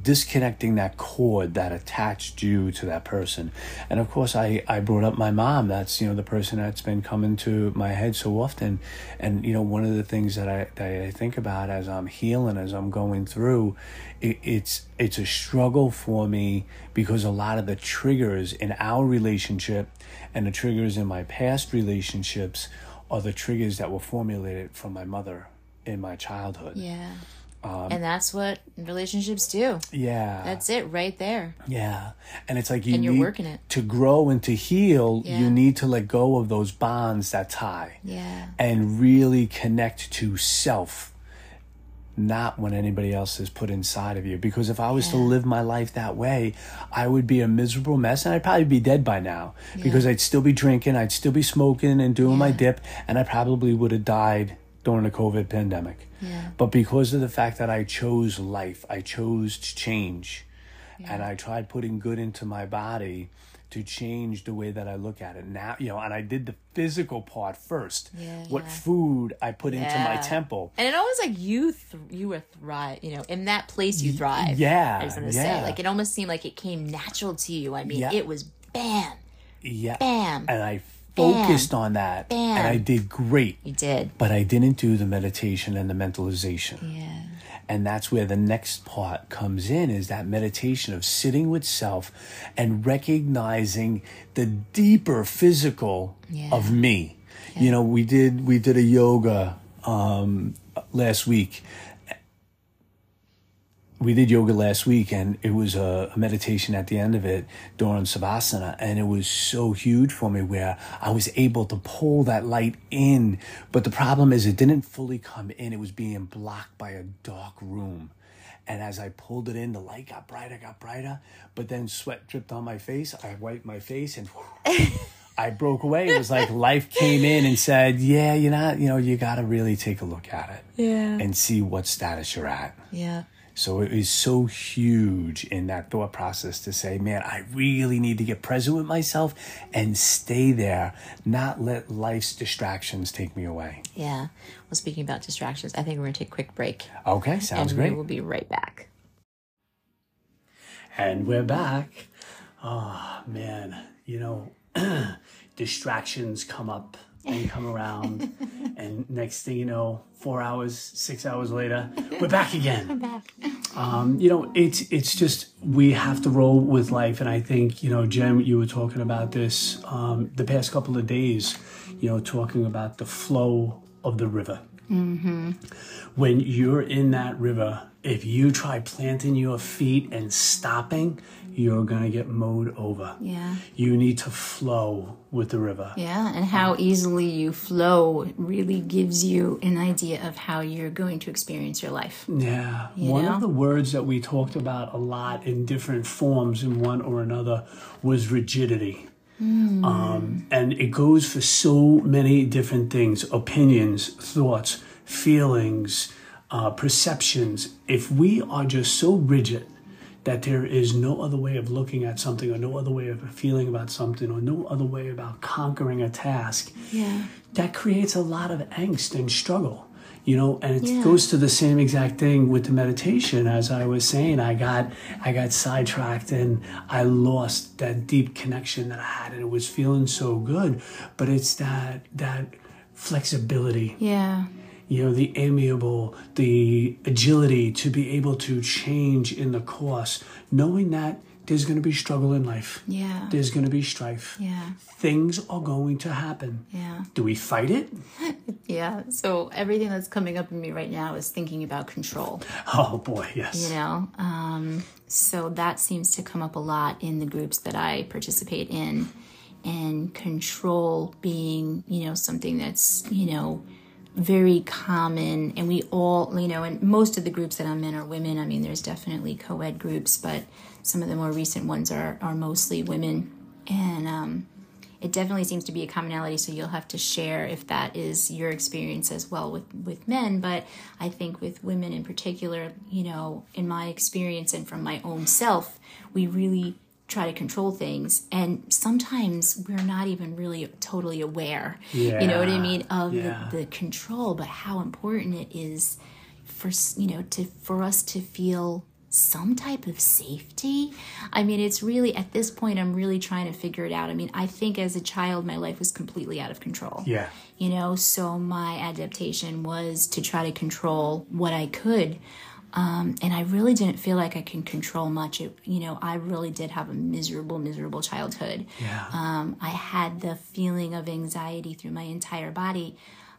S2: disconnecting that cord that attached you to that person. And of course, I, I brought up my mom. That's, you know, the person that's been coming to my head so often. And, you know, one of the things that I, that I think about as I'm healing, as I'm going through, it, it's, it's a struggle for me because a lot of the triggers in our relationship and the triggers in my past relationships are the triggers that were formulated from my mother in my childhood.
S1: Yeah.
S2: Um,
S1: and that's what relationships do.
S2: Yeah.
S1: That's it right there.
S2: Yeah. And it's like you
S1: And you're
S2: need
S1: working it.
S2: to grow and to heal,
S1: Yeah.
S2: you need to let go of those bonds that tie
S1: Yeah.
S2: and really connect to self, not what anybody else has put inside of you. Because if I was to live my life that way, I would be a miserable mess and I'd probably be dead by now because I'd still be drinking, I'd still be smoking and doing my dip, and I probably would have died during the COVID pandemic.
S1: Yeah.
S2: But because of the fact that I chose life, I chose to change, and I tried putting good into my body to change the way that I look at it now. You know, and I did the physical part first.
S1: Yeah,
S2: what
S1: yeah.
S2: food I put into my temple.
S1: And it almost like you th- you were thrive, you know, in that place you thrive.
S2: yeah,
S1: I was gonna
S2: yeah.
S1: say, like it almost seemed like it came natural to you. I mean,
S2: Yeah.
S1: it was bam,
S2: Yeah,
S1: bam.
S2: and I focused on that,
S1: Bam.
S2: and I did great.
S1: You did.
S2: But I didn't do the meditation and the mentalization.
S1: Yeah.
S2: And that's where the next part comes in is that meditation of sitting with self and recognizing the deeper physical
S1: Yeah.
S2: of me. You know, we did we did a yoga um last week. We did yoga last week and it was a, meditation at the end of it during Savasana and it was so huge for me where I was able to pull that light in. But the problem is it didn't fully come in. It was being blocked by a dark room. And as I pulled it in, the light got brighter, got brighter, but then sweat dripped on my face. I wiped my face and I broke away. It was like life came in and said, Yeah, you're not, you know, you got to really take a look at it
S1: Yeah.
S2: and see what status you're at.
S1: Yeah.
S2: So it is so huge in that thought process to say, man, I really need to get present with myself and stay there, not let life's distractions take me away.
S1: Yeah. Well, speaking about distractions, I think we're gonna take a quick break.
S2: Okay, sounds
S1: and
S2: great.
S1: we will be right back.
S2: And we're back. Oh, man. You know, distractions come up and come around. and next thing you know, four hours, six hours later, we're back again.
S1: Back.
S2: Um, you know, it's it's just we have to roll with life, and I think you know, jim you were talking about this um, the past couple of days. You know, talking about the flow of the river. Mm-hmm. When you're in that river, if you try planting your feet and stopping, you're gonna get mowed over.
S1: Yeah.
S2: You need to flow with the river.
S3: Yeah, and how easily you flow really gives you an idea of how you're going to experience your life.
S2: Yeah. one
S3: know?
S2: of the words that we talked about a lot in different forms in one or another was rigidity. Um, and it goes for so many different things opinions, thoughts, feelings, uh, perceptions. If we are just so rigid that there is no other way of looking at something or no other way of feeling about something or no other way about conquering a task,
S3: Yeah.
S2: that creates a lot of angst and struggle you know and it
S3: Yeah.
S2: goes to the same exact thing with the meditation as i was saying i got i got sidetracked and i lost that deep connection that i had and it was feeling so good but it's that that flexibility
S3: Yeah.
S2: You know the amiable the agility to be able to change in the course knowing that there's going to be struggle in life
S3: Yeah.
S2: there's going to be strife
S3: Yeah.
S2: things are going to happen
S3: Yeah.
S2: do we fight it
S1: Yeah. So everything that's coming up in me right now is thinking about control.
S2: Oh boy, yes.
S1: You know, um, so that seems to come up a lot in the groups that I participate in, and control being, you know, something that's, you know, very common. And we all, you know, and most of the groups that I'm in are women. I mean, there's definitely co ed groups, but some of the more recent ones are, are mostly women. And, um, it definitely seems to be a commonality so you'll have to share if that is your experience as well with with men but i think with women in particular you know in my experience and from my own self we really try to control things and sometimes we're not even really totally aware
S2: Yeah.
S1: you know what i mean of
S2: Yeah.
S1: the, the control but how important it is for you know to for us to feel some type of safety i mean it's really at this point i'm really trying to figure it out i mean i think as a child my life was completely out of control
S2: Yeah.
S1: you know so my adaptation was to try to control what i could um, and i really didn't feel like i can control much it, you know i really did have a miserable miserable childhood
S2: Yeah.
S1: um, I had the feeling of anxiety through my entire body.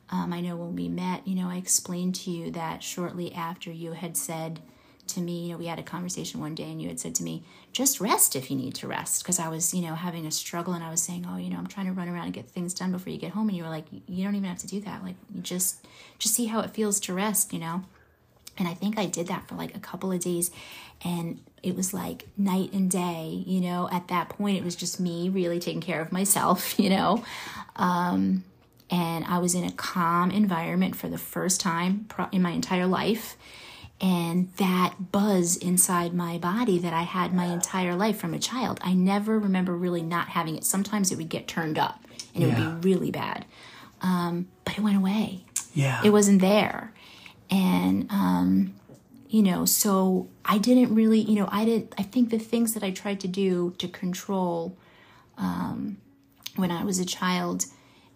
S1: Um, I know when we met, you know, I explained to you that shortly after you had said to me, you know, we had a conversation one day and you had said to me, just rest if you need to rest. Because I was, you know, having a struggle and I was saying, oh, you know, I'm trying to run around and get things done before you get home. And you were like, you don't even have to do that. Like, just, just see how it feels to rest, you know? And I think I did that for like a couple of days. And it was like night and day, you know. At that point, it was just me really taking care of myself, you know. Um, and I was in a calm environment for the first time in my entire life. And that buzz inside my body that I had my entire life from a child, I never remember really not having it. Sometimes it would get turned up and it
S2: Yeah.
S1: would be really bad. Um, but it went away
S2: Yeah.
S1: it wasn't there and um you know so i didn't really you know i did i think the things that i tried to do to control um when i was a child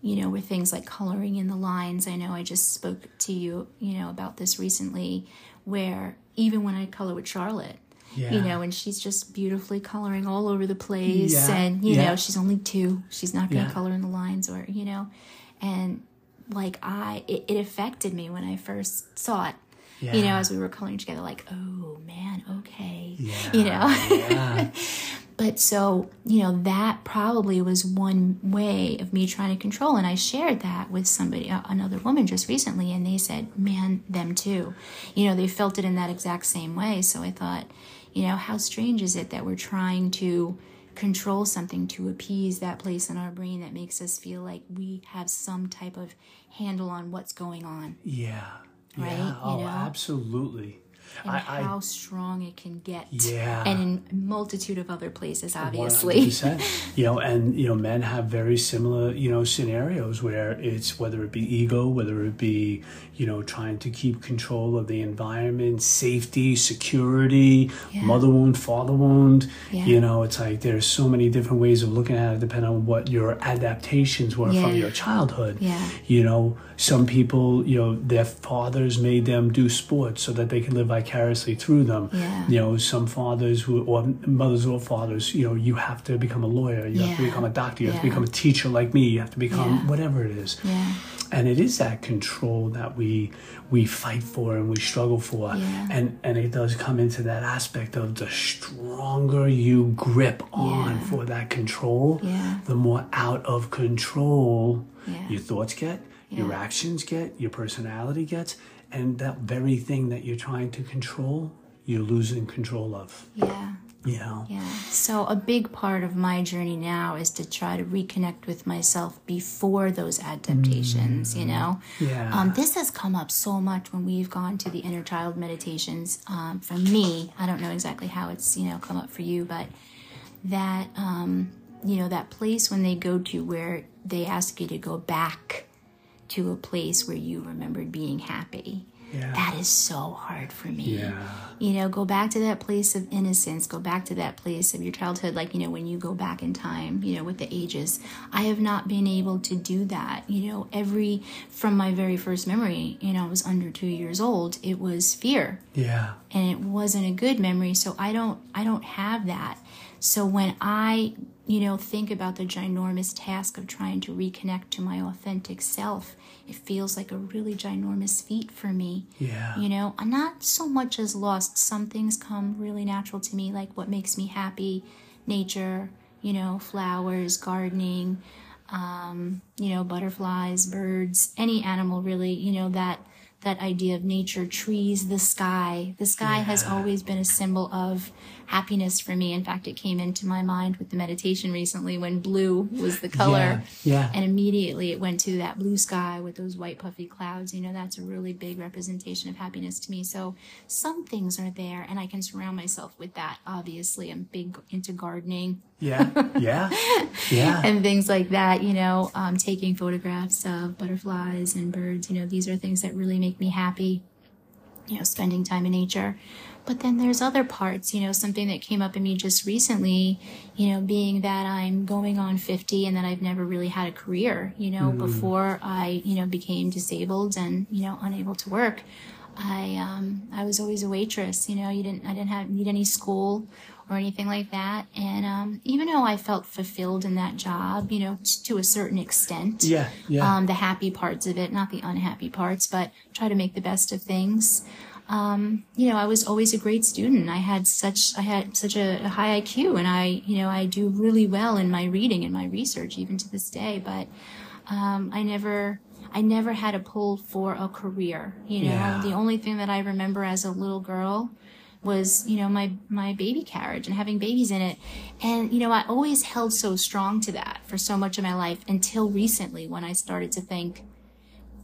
S1: you know were things like coloring in the lines i know i just spoke to you you know about this recently where even when i color with charlotte you know and she's just beautifully coloring all over the place
S2: Yeah,
S1: and you
S2: yeah.
S1: know she's only two she's not going to
S2: Yeah.
S1: color in the lines or you know and like i it, it affected me when i first saw it. You know as we were coloring together like oh man okay.
S2: Yeah.
S1: you know?
S2: Yeah.
S1: but so you know that probably was one way of me trying to control and i shared that with somebody another woman just recently and they said man them too. You know they felt it in that exact same way. So i thought you know how strange is it that we're trying to control something to appease that place in our brain that makes us feel like we have some type of handle on what's going on
S2: Yeah.
S1: Right,
S2: Yeah.
S1: you
S2: Oh,
S1: know?
S2: absolutely.
S1: And
S2: I,
S1: how strong it can get
S2: Yeah.
S1: and in multitude of other places obviously
S2: 100%. you know, and you know, men have very similar, you know, scenarios where it's whether it be ego, whether it be, you know, trying to keep control of the environment, safety, security,
S1: Yeah.
S2: mother wound, father wound.
S1: Yeah.
S2: You know, it's like there's so many different ways of looking at it depending on what your adaptations were
S1: Yeah.
S2: from your childhood.
S1: Yeah.
S2: You know, some people, you know, their fathers made them do sports so that they could live vicariously through them.
S1: Yeah.
S2: You know, some fathers who, or mothers or fathers, you know, you have to become a lawyer, you have to become a doctor, you have to become a teacher like me, you have to become
S1: Yeah.
S2: whatever it is.
S1: yeah
S2: And it is that control that we we fight for and we struggle for.
S1: Yeah.
S2: And and it does come into that aspect of the stronger you grip on
S1: Yeah.
S2: for that control,
S1: Yeah.
S2: the more out of control
S1: Yeah.
S2: your thoughts get, your actions get, your personality gets, and that very thing that you're trying to control, you're losing control of.
S1: yeah
S2: You know?
S1: Yeah. So a big part of my journey now is to try to reconnect with myself before those adaptations, you know?
S2: Yeah.
S1: Um, this has come up so much when we've gone to the inner child meditations. Um, for me, I don't know exactly how it's, you know, come up for you, but that, um, you know, that place when they go to where they ask you to go back to a place where you remembered being happy.
S2: Yeah.
S1: That is so hard for me
S2: Yeah.
S1: you know go back to that place of innocence go back to that place of your childhood like you know when you go back in time you know with the ages i have not been able to do that you know every from my very first memory you know i was under two years old it was fear
S2: Yeah.
S1: and it wasn't a good memory so i don't i don't have that So when I, you know, think about the ginormous task of trying to reconnect to my authentic self, it feels like a really ginormous feat for me.
S2: Yeah.
S1: You know, I'm not so much as lost. Some things come really natural to me, like what makes me happy, nature, you know, flowers, gardening, um, you know, butterflies, birds, any animal really, you know, that that idea of nature, trees, the sky. The sky has always been a symbol of happiness for me. In fact, it came into my mind with the meditation recently when blue was the color.
S2: Yeah.
S1: And immediately it went to that blue sky with those white puffy clouds. You know, that's a really big representation of happiness to me. So some things are there and I can surround myself with that. Obviously, I'm big into gardening
S2: Yeah. Yeah. Yeah.
S1: and things like that, you know, um, taking photographs of butterflies and birds, you know, these are things that really make me happy, you know, spending time in nature. But then there's other parts, you know, something that came up in me just recently, you know, being that I'm going on 50 and that I've never really had a career, you know, before I, you know, became disabled and, you know, unable to work. I um I was always a waitress, you know, you didn't I didn't have need any school or anything like that. And um even though I felt fulfilled in that job, you know, t- to a certain extent.
S2: Yeah, yeah.
S1: Um the happy parts of it, not the unhappy parts, but try to make the best of things. Um, you know, I was always a great student. I had such I had such a, a high IQ and I, you know, I do really well in my reading and my research even to this day, but um I never I never had a pull for a career. You know,
S2: Yeah.
S1: the only thing that I remember as a little girl was, you know, my my baby carriage and having babies in it. And you know, I always held so strong to that for so much of my life until recently when I started to think,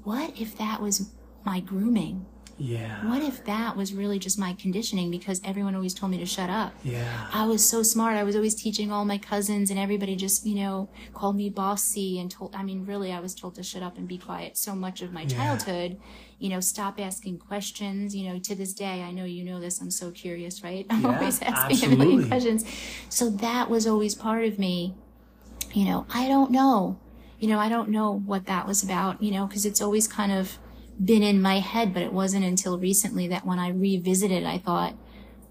S1: what if that was my grooming?
S2: Yeah.
S1: What if that was really just my conditioning because everyone always told me to shut up?
S2: Yeah.
S1: I was so smart. I was always teaching all my cousins, and everybody just, you know, called me bossy and told. I mean, really, I was told to shut up and be quiet. So much of my childhood, you know, stop asking questions. You know, to this day, I know you know this. I'm so curious, right? I'm
S2: Yeah,
S1: always asking a million questions. So that was always part of me. You know, I don't know. You know, I don't know what that was about. You know, because it's always kind of been in my head, but it wasn't until recently that when I revisited, I thought,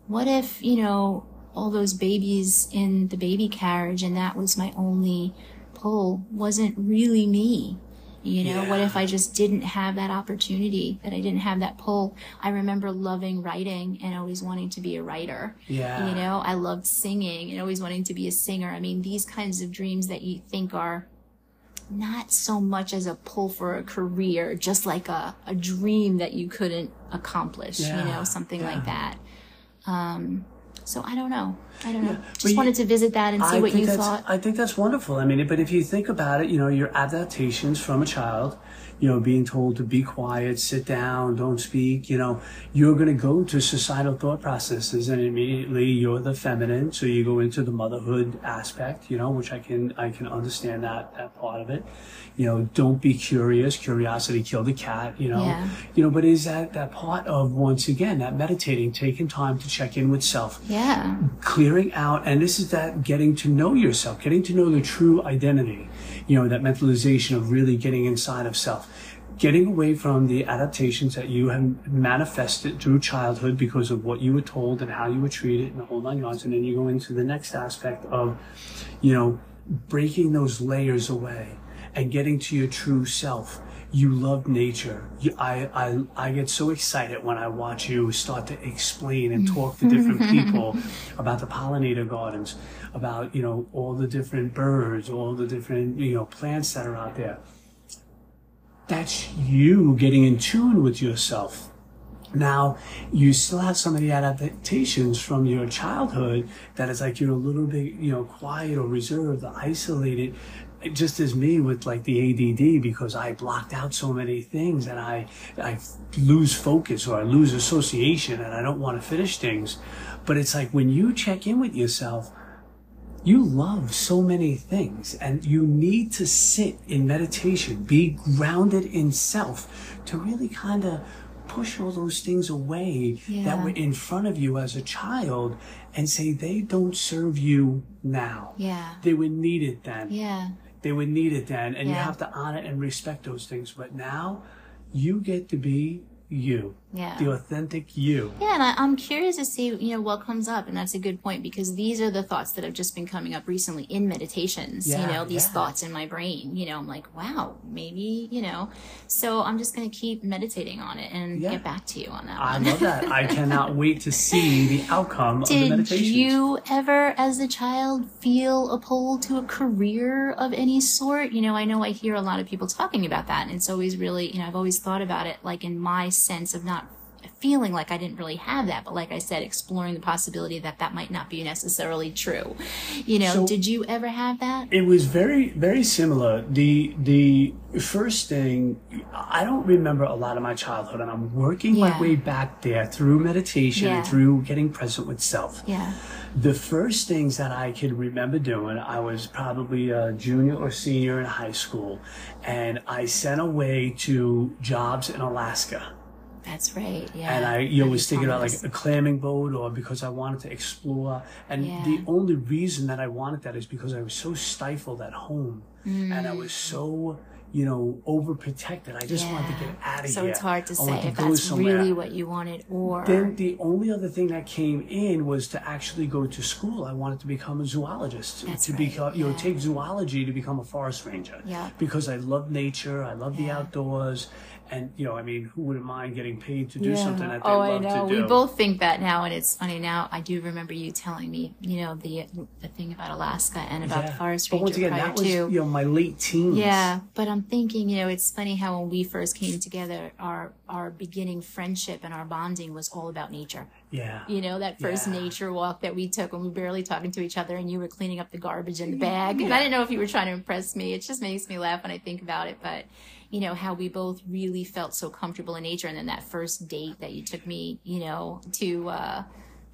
S1: what if, you know, all those babies in the baby carriage and that was my only pull wasn't really me? You know, what if I just didn't have that opportunity, that I didn't have that pull? I remember loving writing and always wanting to be a writer.
S2: Yeah.
S1: You know, I loved singing and always wanting to be a singer. I mean, these kinds of dreams that you think are not so much as a pull for a career, just like a, a dream that you couldn't accomplish, you know, something
S2: yeah.
S1: like that. Um, so I don't know. I don't know. Just
S2: you-
S1: wanted to visit that and see
S2: I
S1: what you thought.
S2: I think that's wonderful. I mean, but if you think about it, you know, your adaptations from a child, you know, being told to be quiet, sit down, don't speak, you know, you're going to go into societal thought processes and immediately you're the feminine. So you go into the motherhood aspect, you know, which I can, I can understand that, that part of it. You know, don't be curious. Curiosity killed the cat, you know,
S1: Yeah.
S2: you know, but is that, that part of, once again, that meditating, taking time to check in with self,
S1: yeah.
S2: clearing out and this is that getting to know yourself getting to know the true identity you know that mentalization of really getting inside of self getting away from the adaptations that you have manifested through childhood because of what you were told and how you were treated and the whole nine yards and then you go into the next aspect of you know breaking those layers away and getting to your true self you love nature. You, I, I, I get so excited when I watch you start to explain and talk to different people about the pollinator gardens, about, you know, all the different birds, all the different, you know, plants that are out there. That's you getting in tune with yourself. Now, you still have some of the adaptations from your childhood that is like you're a little bit, you know, quiet or reserved, isolated, just as me with like the ADD because I blocked out so many things and I, I lose focus or I lose association and I don't want to finish things. But it's like when you check in with yourself, you love so many things and you need to sit in meditation, be grounded in self to really kind of push all those things away that were in front of you as a child and say they don't serve you now.
S1: Yeah.
S2: They were needed then.
S1: Yeah.
S2: They were needed then. And you have to honor and respect those things. But now you get to be you.
S1: Yeah.
S2: The authentic you.
S1: Yeah, and I, I'm curious to see, you know, what comes up, and that's a good point because these are the thoughts that have just been coming up recently in meditations.
S2: Yeah,
S1: you know, these
S2: yeah.
S1: thoughts in my brain. You know, I'm like, wow, maybe, you know. So I'm just gonna keep meditating on it and
S2: Yeah.
S1: get back to you on that
S2: I love that. I cannot wait to see the outcome of the
S1: Did you ever, as a child, feel a pull to a career of any sort? You know, I know I hear a lot of people talking about that, and it's always really, you know, I've always thought about it like in my sense of not feeling like I didn't really have that, but like I said, exploring the possibility that that might not be necessarily true. You know,
S2: So-
S1: did you ever have that?
S2: It was very, very similar. The the first thing I don't remember a lot of my childhood, and I'm working
S1: Yeah.
S2: my way back there through meditation
S1: Yeah.
S2: and through getting present with self.
S1: Yeah.
S2: The first things that I can remember doing, I was probably a junior or senior in high school, and I sent away to jobs in Alaska.
S1: That's right. Yeah.
S2: and I you
S1: always
S2: thinking about like a clamming boat or because I wanted to explore. And
S1: Yeah.
S2: the only reason that I wanted that is because I was so stifled at home and I was so you know overprotected. I just wanted to get out of
S1: so
S2: here.
S1: it's hard to
S2: I
S1: say
S2: wanted
S1: if that's
S2: somewhere.
S1: really what you wanted or
S2: Then the only other thing that came in was to actually go to school. I wanted to become a zoologist.
S1: That's
S2: to
S1: right,
S2: become, you know, take zoology to become a forest ranger.
S1: Yeah.
S2: Because I love nature. I love the outdoors. And, you know, I mean, who wouldn't mind getting paid to do something that they
S1: oh,
S2: love
S1: I know.
S2: to do?
S1: We both think that now, and it's funny now. I do remember you telling me, you know, the the thing about Alaska and about the forest
S2: But
S1: ranger
S2: once again,
S1: prior
S2: that was
S1: to.
S2: you know my late teens.
S1: Yeah, but I'm thinking, you know, it's funny how when we first came together, our our beginning friendship and our bonding was all about nature.
S2: yeah,
S1: You know, that first
S2: Yeah.
S1: nature walk that we took when we were barely talking to each other and you were cleaning up the garbage in the bag. And I didn't know if you were trying to impress me. It just makes me laugh when I think about it. But, you know, how we both really felt so comfortable in nature. And then that first date that you took me, you know, to, uh,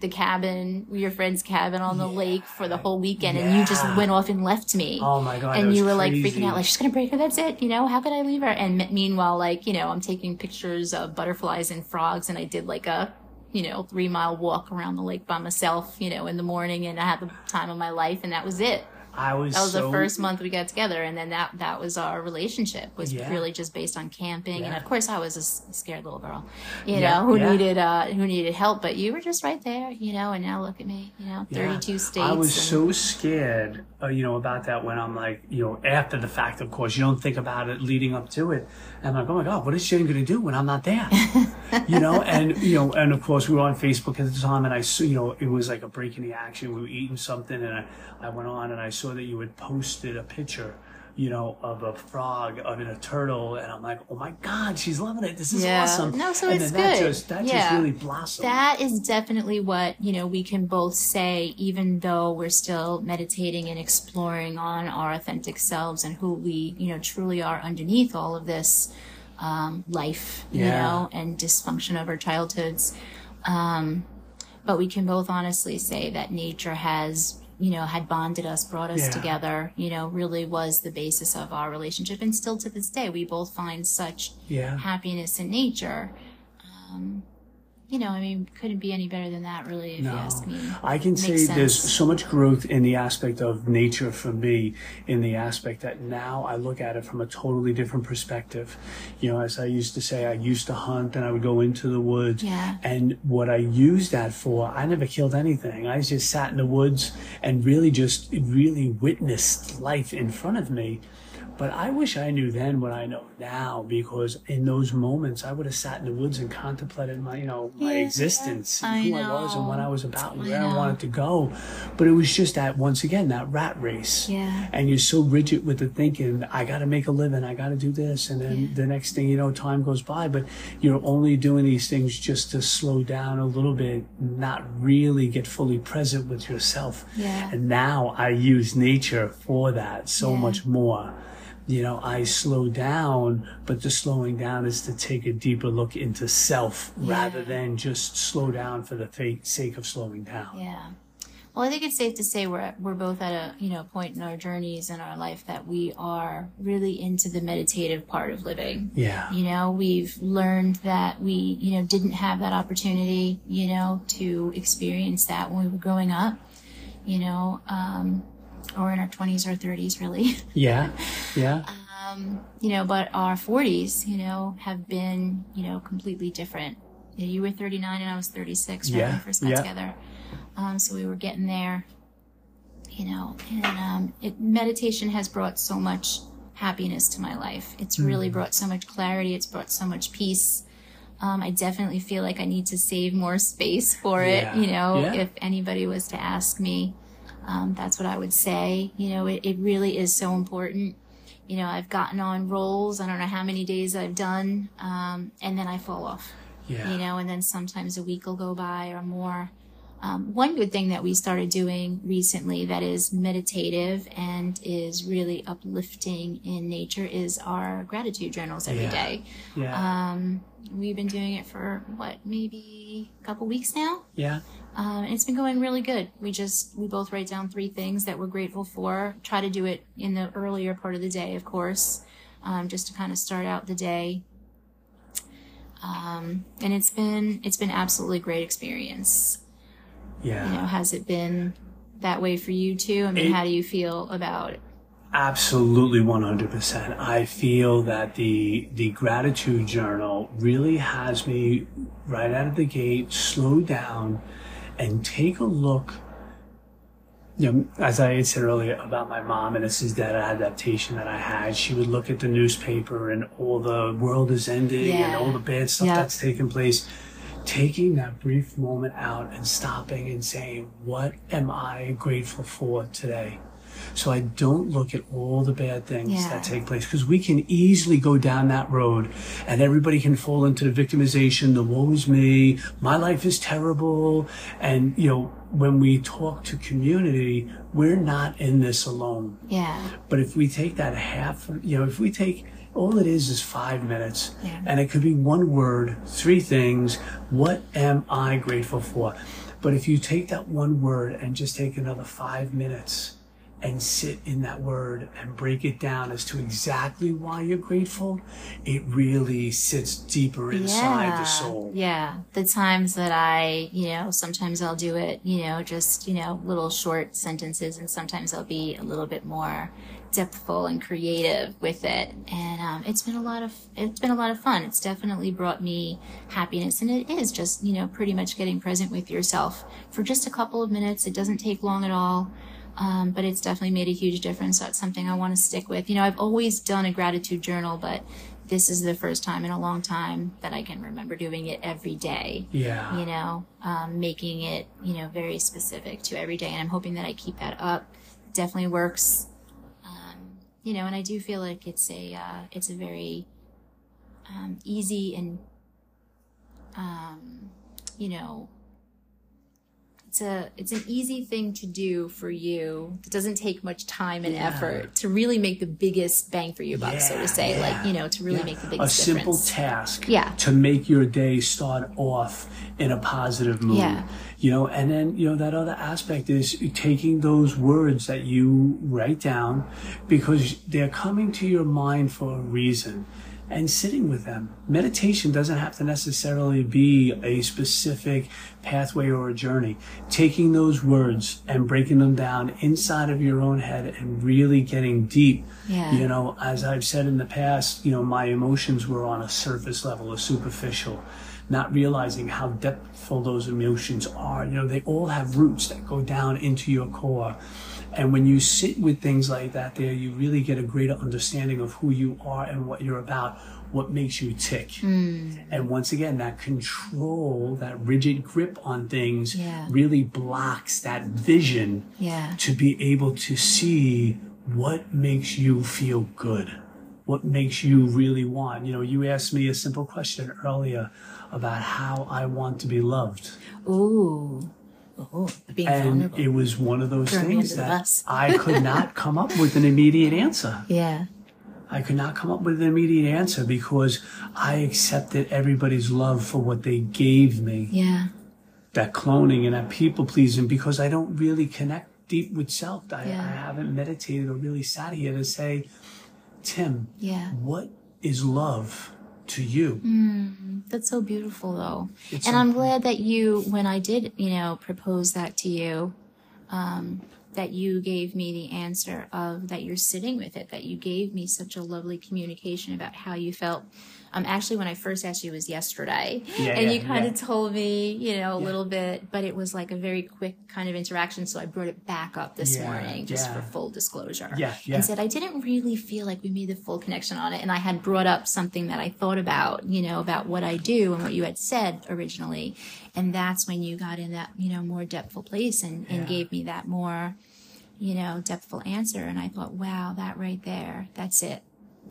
S1: the cabin, your friend's cabin on the lake for the whole weekend, and you just went off and left me.
S2: Oh my God,
S1: And you were like freaking out, like she's gonna break her. That's it. You know, how could I leave her? And me- meanwhile, like you know, I'm taking pictures of butterflies and frogs, and I did like a you know three mile walk around the lake by myself. You know, in the morning, and I had the time of my life, and that was it.
S2: I was.
S1: That was
S2: so,
S1: the first month we got together, and then that that was our relationship was
S2: Yeah.
S1: really just based on camping. And of course, I was a scared little girl, you
S2: Yeah,
S1: know, who
S2: yeah.
S1: needed uh who needed help. But you were just right there, you know. And now look at me, you know,
S2: Yeah.
S1: 32 states.
S2: I was
S1: and-
S2: so scared, uh, you know, about that when I'm like, you know, after the fact, of course, you don't think about it leading up to it. And I'm like, oh my God, what is Jen going to do when I'm not there? you know, and, you know, and of course, we were on Facebook at the time and I you know, it was like a break in the action. We were eating something and I, I went on and I saw that you had posted a picture. You know, of a frog, of a turtle, and I'm like, oh my god, she's loving it. This is
S1: Yeah.
S2: awesome.
S1: No, so
S2: and
S1: it's
S2: then that
S1: good.
S2: just that just really blossomed.
S1: That is definitely what, you know, we can both say, even though we're still meditating and exploring on our authentic selves and who we, you know, truly are underneath all of this um, life, you know, and dysfunction of our childhoods. Um, but we can both honestly say that nature has, you know, had bonded us, brought us
S2: Yeah.
S1: together, you know, really was the basis of our relationship. And still to this day, we both find such
S2: yeah.
S1: happiness in nature. Um, you know, I mean, couldn't be any better than that, really, if you ask me.
S2: I can say there's so much growth in the aspect of nature for me, in the aspect that now I look at it from a totally different perspective. You know, as I used to say, I used to hunt and I would go into the woods.
S1: Yeah.
S2: And what I used that for, I never killed anything. I just sat in the woods and really just really witnessed life in front of me. But I wish I knew then what I know now, because in those moments I would have sat in the woods and contemplated my, you know, my
S1: Yeah,
S2: existence,
S1: I
S2: who I was, and what. I was about, and where I
S1: know.
S2: wanted to go. But it was just that once again that rat race.
S1: Yeah.
S2: And you're so rigid with the thinking, I got to make a living, I got to do this, and then the next thing you know, time goes by. But you're only doing these things just to slow down a little bit, not really get fully present with yourself.
S1: Yeah.
S2: And now I use nature for that so
S1: Yeah.
S2: much more. You know, I slow down, but the slowing down is to take a deeper look into self rather than just slow down for the sake of slowing down.
S1: Yeah. Well, I think it's safe to say we're we're both at a you know point in our journeys in our life that we are really into the meditative part of living.
S2: Yeah.
S1: You know, we've learned that we you know didn't have that opportunity you know to experience that when we were growing up. You know, um, or in our twenties or thirties, really.
S2: Yeah. Yeah.
S1: um, you know, but our 40s, you know, have been, you know, completely different, Yeah, you were 39 and I was 36 right, when we first got
S2: yeah.
S1: together. Um, so we were getting there, you know, and um, it, meditation has brought so much happiness to my life. It's
S2: Mm-hmm.
S1: really brought so much clarity. It's brought so much peace. Um, I definitely feel like I need to save more space for
S2: Yeah.
S1: it. You know,
S2: Yeah.
S1: if anybody was to ask me, um, that's what I would say. You know, it, it really is so important. You know, I've gotten on rolls. I don't know how many days I've done, um, and then I fall off
S2: Yeah.
S1: you know, and then sometimes a week will go by or more. Um, one good thing that we started doing recently that is meditative and is really uplifting in nature is our gratitude journals every
S2: Yeah.
S1: day.
S2: Yeah.
S1: Um, we've been doing it for what, maybe a couple weeks now?
S2: yeah.
S1: Um, and it's been going really good. We just, we both write down three things that we're grateful for. Try to do it in the earlier part of the day, of course, um, just to kind of start out the day. Um, and it's been, it's been absolutely great experience.
S2: Yeah.
S1: You know, has it been that way for you too? I mean,
S2: It-
S1: how do you feel about it?
S2: Absolutely 100%. I feel that the the gratitude journal really has me right out of the gate slow down and take a look you know, as I had said earlier about my mom, and this is that adaptation that I had, she would look at the newspaper and all the world is ending and all the bad stuff
S1: Yeah.
S2: that's taking place. Taking that brief moment out and stopping and saying, What am I grateful for today? So I don't look at all the bad things
S1: Yeah.
S2: that take place because we can easily go down that road and everybody can fall into the victimization, the woe is me, my life is terrible. And, you know, when we talk to community, we're not in this alone.
S1: Yeah.
S2: But if we take that half, you know, if we take all it is is five minutes,
S1: Yeah.
S2: and it could be one word, three things. What am I grateful for? But if you take that one word and just take another five minutes and sit in that word and break it down as to exactly why you're grateful, it really sits deeper inside the soul.
S1: Yeah. The times that I, you know, sometimes I'll do it, you know, just, you know, little short sentences and sometimes I'll be a little bit more depthful and creative with it. And um, it's been a lot of it's been a lot of fun. It's definitely brought me happiness and it is just, you know, pretty much getting present with yourself for just a couple of minutes. It doesn't take long at all. Um, but it's definitely made a huge difference. That's something I want to stick with. You know, I've always done a gratitude journal, but this is the first time in a long time that I can remember doing it every day.
S2: Yeah.
S1: You know, um, making it, you know, very specific to every day. And I'm hoping that I keep that up. It definitely works. Um, you know, and I do feel like it's a, uh, it's a very, um, easy and, um, you know, it's a it's an easy thing to do for you. It doesn't take much time and
S2: Yeah.
S1: effort to really make the biggest bang for your buck, so to say.
S2: yeah,
S1: Like you know, to really
S2: yeah.
S1: make the
S2: a
S1: biggest
S2: simple
S1: difference.
S2: task
S1: Yeah.
S2: to make your day start off in a positive mood
S1: Yeah.
S2: you know and then you know that other aspect is taking those words that you write down because they're coming to your mind for a reason and sitting with them. Meditation doesn't have to necessarily be a specific pathway or a journey. Taking those words and breaking them down inside of your own head and really getting deep.
S1: Yeah.
S2: you know as i've said in the past you know my emotions were on a surface level a superficial not realizing how depthful those emotions are. You know they all have roots that go down into your core and when you sit with things like that there you really get a greater understanding of who you are and what you're about what makes you tick hmm. and once again that control that rigid grip on things
S1: Yeah.
S2: really blocks that vision
S1: Yeah.
S2: to be able to see what makes you feel good, what makes you really want. You know, you asked me a simple question earlier about how I want to be loved.
S1: Ooh. Ooh. Being
S2: And
S1: vulnerable.
S2: it was one of those
S1: Throw me
S2: things that. I could not come up with an immediate answer.
S1: yeah.
S2: I could not come up with an immediate answer because I accepted everybody's love for what they gave me.
S1: Yeah.
S2: that cloning and that people pleasing because I don't really connect deep with self. I,
S1: Yeah.
S2: I haven't meditated or really sat here to say, Tim,
S1: Yeah.
S2: what is love to you? Mm.
S1: That's so beautiful, though.
S2: It's
S1: and
S2: so-
S1: I'm glad that you, when I did, you know, propose that to you, um, that you gave me the answer of that you're sitting with it, that you gave me such a lovely communication about how you felt Um, actually, when I first asked you was yesterday,
S2: Yeah,
S1: and
S2: yeah,
S1: you kind
S2: yeah.
S1: of told me, you know, a little bit, but it was like a very quick kind of interaction. So I brought it back up this morning just for full disclosure.
S2: Yeah, yeah.
S1: And said I didn't really feel like we made the full connection on it, and I had brought up something that I thought about, you know, about what I do and what you had said originally, and that's when you got in that, you know, more depthful place and, and gave me that more, you know, depthful answer, and I thought, wow, that right there, that's it.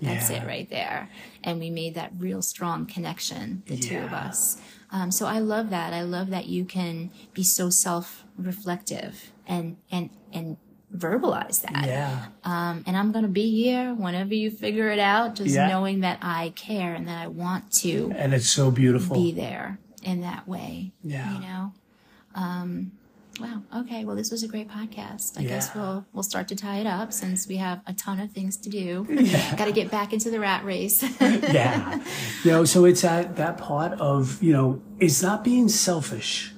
S1: That's
S2: Yeah.
S1: it right there. And we made that real strong connection, the two of us. Um, so I love that. I love that you can be so self reflective and, and, and verbalize that.
S2: Yeah.
S1: Um, and I'm going to be here whenever you figure it out, just
S2: Yeah.
S1: knowing that I care and that I want to
S2: And it's so beautiful.
S1: be there in that way.
S2: Yeah.
S1: You know? Um, wow. Okay. Well, this was a great podcast. I guess we'll, we'll start to tie it up since we have a ton of things to do. Got to get back into the rat race.
S2: yeah. You know, so it's at that part of, you know, it's not being selfish.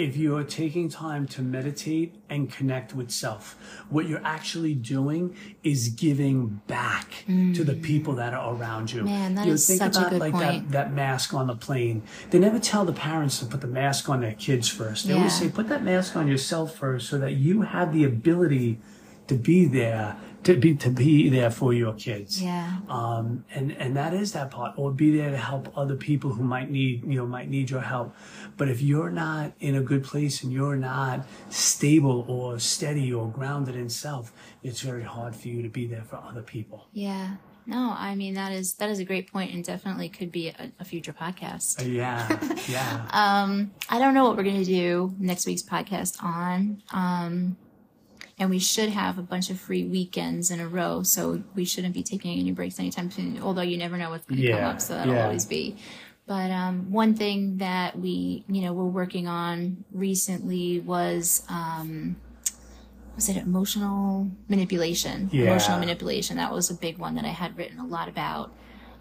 S2: If you're taking time to meditate and connect with self, what you're actually doing is giving back to the people that are around you.
S1: Mm. Man, that
S2: you know,
S1: is
S2: think
S1: such a
S2: about
S1: good
S2: like
S1: point.
S2: that that mask on the plane. They never tell the parents to put the mask on their kids first. They always say, put that mask on yourself first so that you have the ability to be there, to be to be there for your kids
S1: yeah.
S2: um, and and that is that part or be there to help other people who might need you know might need your help but if you're not in a good place and you're not stable or steady or grounded in self it's very hard for you to be there for other people
S1: Yeah. No, I mean that is that is a great point and definitely could be a, a future podcast.
S2: Uh, yeah yeah
S1: Um, I don't know what we're gonna do next week's podcast on. Um, and we should have a bunch of free weekends in a row, so we shouldn't be taking any breaks anytime soon. Although you never know what's gonna come up, so that'll
S2: yeah.
S1: always be. But um, one thing that we, you know, we're working on recently was um, was it emotional manipulation?
S2: Yeah.
S1: Emotional manipulation. That was a big one that I had written a lot about.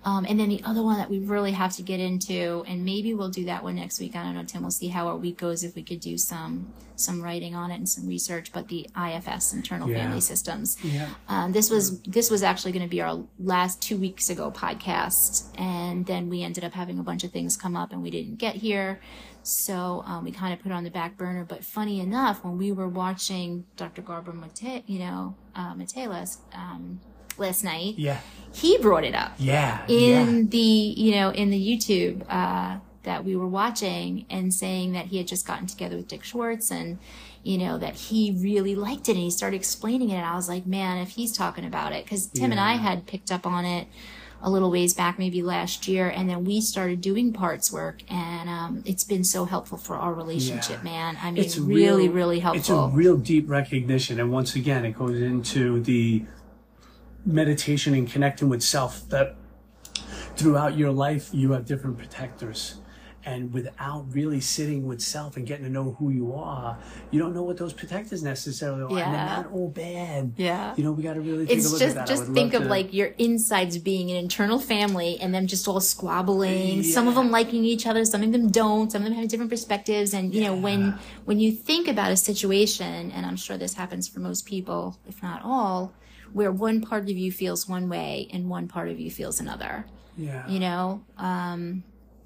S1: Um, and then the other one that we really have to get into, and maybe we'll do that one next week. I don't know, Tim. We'll see how our week goes if we could do some some writing on it and some research. But the IFS, internal
S2: Yeah.
S1: family systems.
S2: yeah
S1: Um, this was this was actually going to be our last two weeks ago podcast, and then we ended up having a bunch of things come up, and we didn't get here, so um, we kind of put it on the back burner. But funny enough, when we were watching Dr. Gabor Maté, you know, uh, um, last night,
S2: yeah.
S1: He brought it up.
S2: Yeah
S1: in
S2: yeah.
S1: the you know in the YouTube uh, that we were watching and saying that he had just gotten together with Dick Schwartz and you know that he really liked it and he started explaining it. And I was like man if he's talking about it because Tim and I had picked up on it a little ways back maybe last year and then we started doing parts work. And um, it's been so helpful for our relationship
S2: Yeah.
S1: man. I mean
S2: it's
S1: really
S2: real-
S1: really helpful.
S2: It's a real deep recognition, and once again, it goes into the meditation and connecting with self. That throughout your life, you have different protectors, and without really sitting with self and getting to know who you are, you don't know what those protectors necessarily are, and they're
S1: Yeah.
S2: not all bad.
S1: Yeah.
S2: you know, we got to really a
S1: it's just. Just think of
S2: to-
S1: like your insides being an internal family and them just all squabbling some of them liking each other some of them don't some of them have different perspectives and you know when when you think about a situation and i'm sure this happens for most people if not all where one part of you feels one way and one part of you feels another.
S2: Yeah,
S1: you know um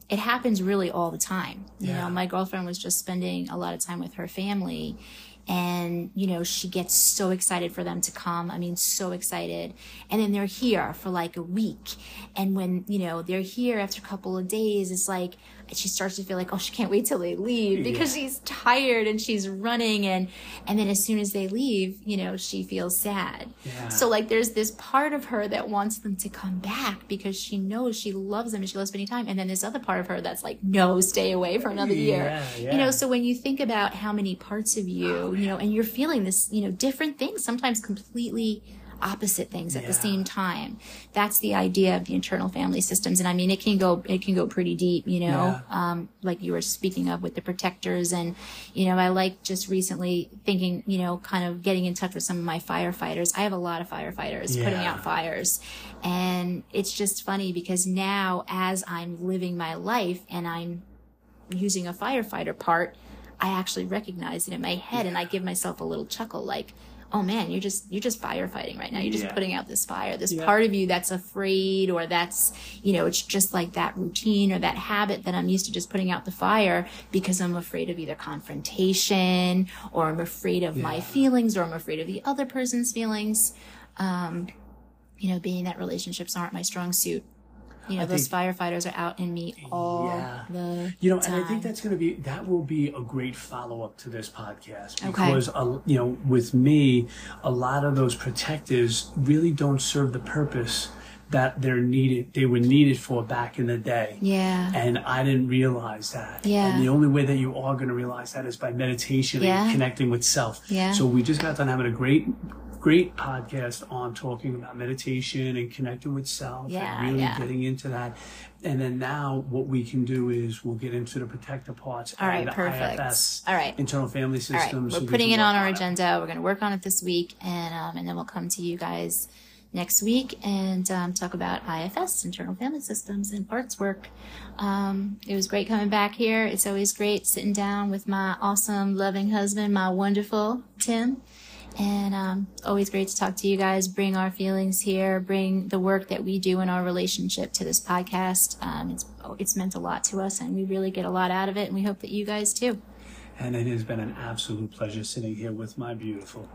S1: it happens really all the time. You
S2: Yeah.
S1: know my girlfriend was just spending a lot of time with her family and you know she gets so excited for them to come. I mean so excited. And then they're here for like a week. And when you know they're here after a couple of days it's like she starts to feel like oh she can't wait till they leave because
S2: Yeah.
S1: she's tired and she's running. And and then as soon as they leave you know she feels sad.
S2: Yeah.
S1: so like there's this part of her that wants them to come back because she knows she loves them and she loves spending time. And then this other part of her that's like no stay away for another year.
S2: Yeah,
S1: you know so when you think about how many parts of you you know and you're feeling this you know different things sometimes completely opposite things at
S2: Yeah.
S1: the same time. That's the idea of the internal family systems. And i mean it can go it can go pretty deep you know um, like you were speaking of with the protectors. And you know i like just recently thinking you know kind of getting in touch with some of my firefighters. I have a lot of firefighters putting out fires. And it's just funny because now as i'm living my life and i'm using a firefighter part i actually recognize it in my head and i give myself a little chuckle like oh man, you're just you're just firefighting right now. You're just
S2: Yeah.
S1: putting out this fire. This
S2: Yeah.
S1: part of you that's afraid or that's, you know, it's just like that routine or that habit that I'm used to just putting out the fire because I'm afraid of either confrontation or I'm afraid of my feelings or I'm afraid of the other person's feelings. Um, you know, being that relationships aren't my strong suit. You know,
S2: I
S1: those
S2: think-
S1: firefighters are out in me all
S2: Yeah.
S1: the
S2: You know,
S1: time.
S2: and I think that's going to be that will be a great follow up to this podcast
S1: Okay.
S2: because uh, you know, with me, a lot of those protectives really don't serve the purpose that they're needed. They were needed for back in the day.
S1: Yeah.
S2: And I didn't realize that.
S1: Yeah.
S2: And the only way that you are going to realize that is by meditation
S1: Yeah.
S2: and connecting with self.
S1: Yeah.
S2: So we just got done having a great, great podcast on talking about meditation and connecting with self
S1: Yeah,
S2: and really
S1: yeah.
S2: getting into that. And then now what we can do is we'll get into the protector parts
S1: All right, perfect.
S2: IFS,
S1: All right.
S2: internal family
S1: All right,
S2: systems.
S1: we're
S2: so
S1: putting it on our
S2: it.
S1: agenda. We're going to work on it this week, and um, and then we'll come to you guys next week and um, talk about IFS, internal family systems, and parts work. Um, it was great coming back here. It's always great sitting down with my awesome, loving husband, my wonderful Tim. And um, always great to talk to you guys, bring our feelings here, bring the work that we do in our relationship to this podcast. Um, it's, it's meant a lot to us, and we really get a lot out of it, and we hope that you guys too.
S2: And it has been an absolute pleasure sitting here with my beautiful.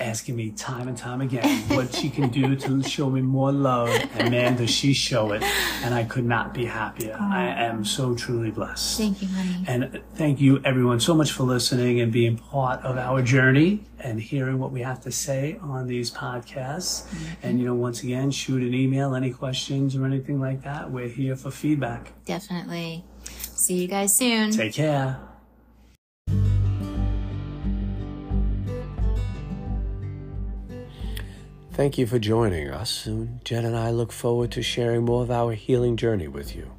S2: Asking me time and time again what she can do to show me more love. And man, does she show it. And I could not be happier. Oh. I am so truly blessed.
S1: Thank you, honey.
S2: And thank you, everyone, so much for listening and being part of our journey and hearing what we have to say on these podcasts. Mm-hmm. And, you know, once again, shoot an email, any questions or anything like that. We're here for feedback.
S1: Definitely. See you guys soon.
S2: Take care.
S4: Thank you for joining us, and Jen and I look forward to sharing more of our healing journey with you.